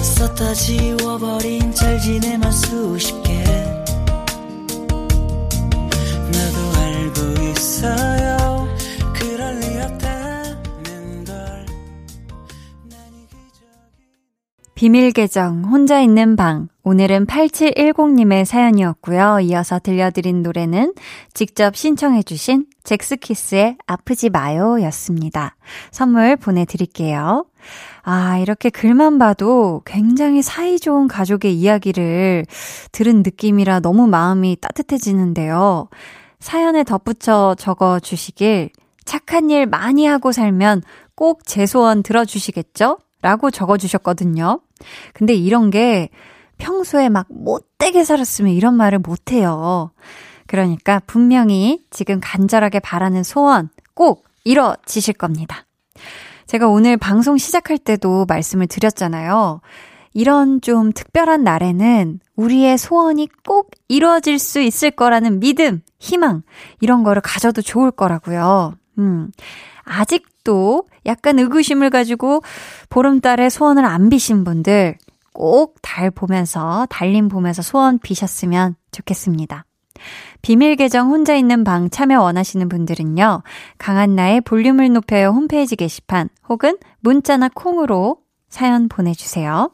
썼다 지워버린 잘 지내만 수십 개. 나도 알고 있어요 비밀 계정, 혼자 있는 방. 오늘은 8710님의 사연이었고요. 이어서 들려드린 노래는 직접 신청해 주신 잭스키스의 아프지 마요 였습니다. 선물 보내 드릴게요. 아, 이렇게 글만 봐도 굉장히 사이좋은 가족의 이야기를 들은 느낌이라 너무 마음이 따뜻해지는데요. 사연에 덧붙여 적어 주시길 착한 일 많이 하고 살면 꼭 제 소원 들어주시겠죠? 라고 적어 주셨거든요. 근데 이런 게 평소에 막 못되게 살았으면 이런 말을 못해요. 그러니까 분명히 지금 간절하게 바라는 소원 꼭 이뤄지실 겁니다. 제가 오늘 방송 시작할 때도 말씀을 드렸잖아요. 이런 좀 특별한 날에는 우리의 소원이 꼭 이루어질 수 있을 거라는 믿음, 희망, 이런 거를 가져도 좋을 거라고요. 음. 아직 도 약간 의구심을 가지고 보름달에 소원을 안 비신 분들 꼭 달 보면서, 달림 보면서 소원 비셨으면 좋겠습니다. 비밀 계정 혼자 있는 방 참여 원하시는 분들은요, 강한나의 볼륨을 높여요 홈페이지 게시판 혹은 문자나 콩으로 사연 보내주세요.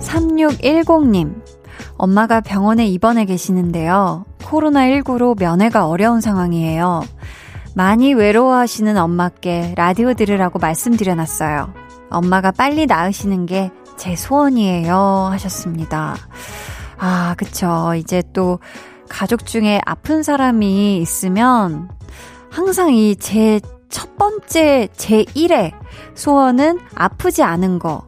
3610님, 엄마가 병원에 입원해 계시는데요. 코로나19로 면회가 어려운 상황이에요. 많이 외로워하시는 엄마께 라디오 들으라고 말씀드려놨어요. 엄마가 빨리 나으시는 게 제 소원이에요. 하셨습니다. 아, 그쵸. 이제 또 가족 중에 아픈 사람이 있으면 항상 이 제 첫 번째, 제 1의 소원은 아프지 않은 거.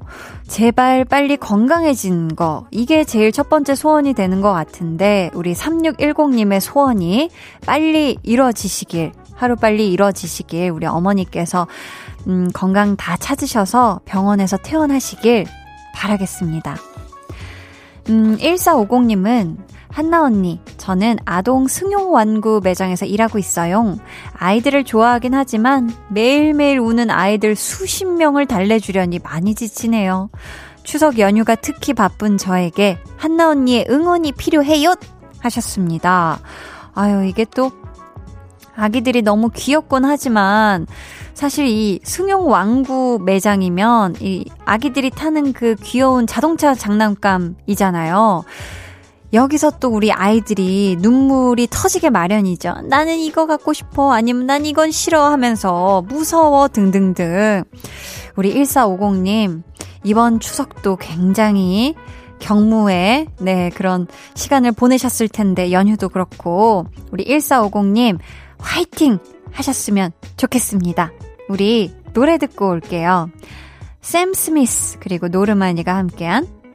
제발 빨리 건강해진 거. 이게 제일 첫 번째 소원이 되는 것 같은데, 우리 3610님의 소원이 빨리 이루어지시길, 하루빨리 이루어지시길, 우리 어머니께서, 음, 건강 다 찾으셔서 병원에서 퇴원하시길 바라겠습니다. 음, 1450님은 한나 언니, 저는 아동 승용 완구 매장에서 일하고 있어요. 아이들을 좋아하긴 하지만 매일매일 우는 아이들 수십 명을 달래주려니 많이 지치네요. 추석 연휴가 특히 바쁜 저에게 한나 언니의 응원이 필요해요! 하셨습니다. 아유, 이게 또 아기들이 너무 귀엽곤 하지만 사실 이 승용 왕구 매장이면 이 아기들이 타는 그 귀여운 자동차 장난감이잖아요. 여기서 또 우리 아이들이 눈물이 터지게 마련이죠. 나는 이거 갖고 싶어. 아니면 난 이건 싫어 하면서 무서워 등등등. 우리 1450님, 이번 추석도 굉장히 경무에, 네, 그런 시간을 보내셨을 텐데, 연휴도 그렇고, 우리 1450님, 화이팅! 하셨으면 좋겠습니다. 우리 노래 듣고 올게요. 샘 스미스, 그리고 노르마니가 함께한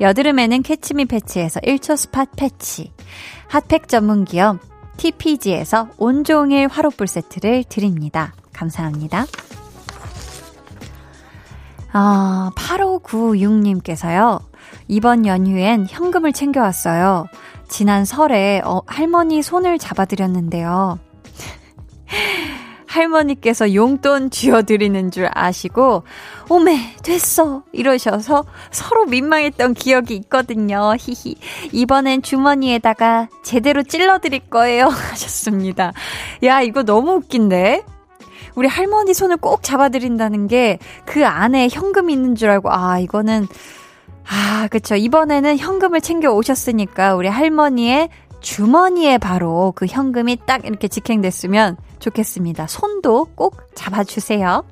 여드름에는 캐치미 패치에서 1초 스팟 패치, 핫팩 전문 기업 TPG에서 온종일 화롯불 세트를 드립니다. 감사합니다. 아, 8596님께서요. 이번 연휴엔 현금을 챙겨왔어요. 지난 설에 어, 할머니 손을 잡아드렸는데요. 할머니께서 용돈 쥐어드리는 줄 아시고, 오메, 됐어! 이러셔서 서로 민망했던 기억이 있거든요. 히히. 이번엔 주머니에다가 제대로 찔러드릴 거예요. (laughs) 하셨습니다. 야, 이거 너무 웃긴데? 우리 할머니 손을 꼭 잡아드린다는 게 그 안에 현금이 있는 줄 알고, 아, 이거는, 아, 그쵸. 이번에는 현금을 챙겨 오셨으니까 우리 할머니의 주머니에 바로 그 현금이 딱 이렇게 직행됐으면 좋겠습니다. 손도 꼭 잡아주세요.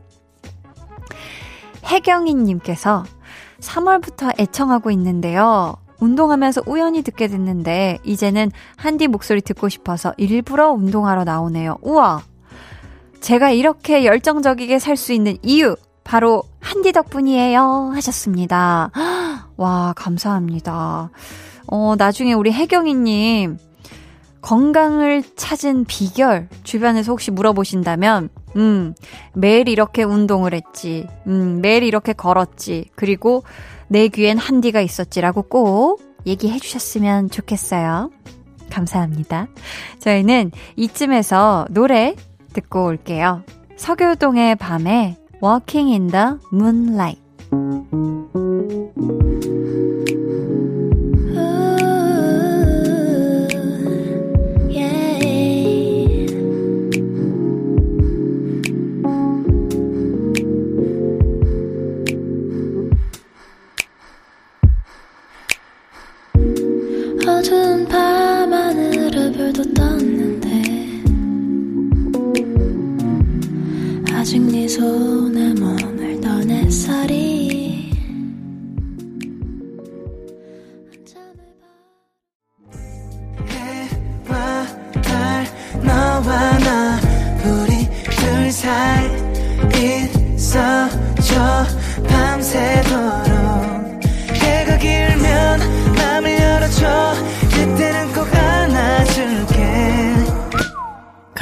혜경이님께서 3월부터 애청하고 있는데요. 운동하면서 우연히 듣게 됐는데, 이제는 한디 목소리 듣고 싶어서 일부러 운동하러 나오네요. 우와! 제가 이렇게 열정적이게 살 수 있는 이유, 바로 한디 덕분이에요. 하셨습니다. (gasps) 와, 감사합니다. 어, 나중에 우리 혜경이님, 건강을 찾은 비결, 주변에서 혹시 물어보신다면, 음, 매일 이렇게 운동을 했지, 음, 매일 이렇게 걸었지, 그리고 내 귀엔 한디가 있었지라고 꼭 얘기해 주셨으면 좋겠어요. 감사합니다. 저희는 이쯤에서 노래 듣고 올게요. 서교동의 밤에 Walking in the Moonlight. 하늘에 별도 떴는데. 아직 네 손에 몸을 떠내 봐. 해와 달 너와 나 우리 둘 사이 있어줘. 밤새도록 해가 길면 맘을 열어줘. 그때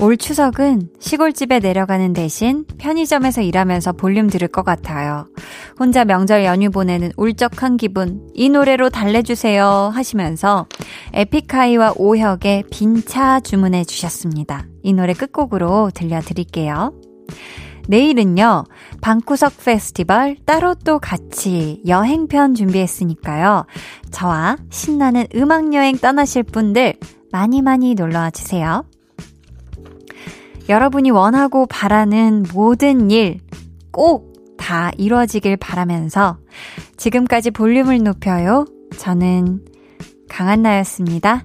올 추석은 시골집에 내려가는 대신 편의점에서 일하면서 볼륨 들을 것 같아요. 혼자 명절 연휴 보내는 울적한 기분, 이 노래로 달래주세요 하시면서 에픽하이와 오혁의 빈차 주문해 주셨습니다. 이 노래 끝곡으로 들려드릴게요. 내일은요, 방구석 페스티벌 따로 또 같이 여행편 준비했으니까요. 저와 신나는 음악여행 떠나실 분들 많이 많이 놀러와 주세요. 여러분이 원하고 바라는 모든 일 꼭 다 이루어지길 바라면서 지금까지 볼륨을 높여요. 저는 강한나였습니다.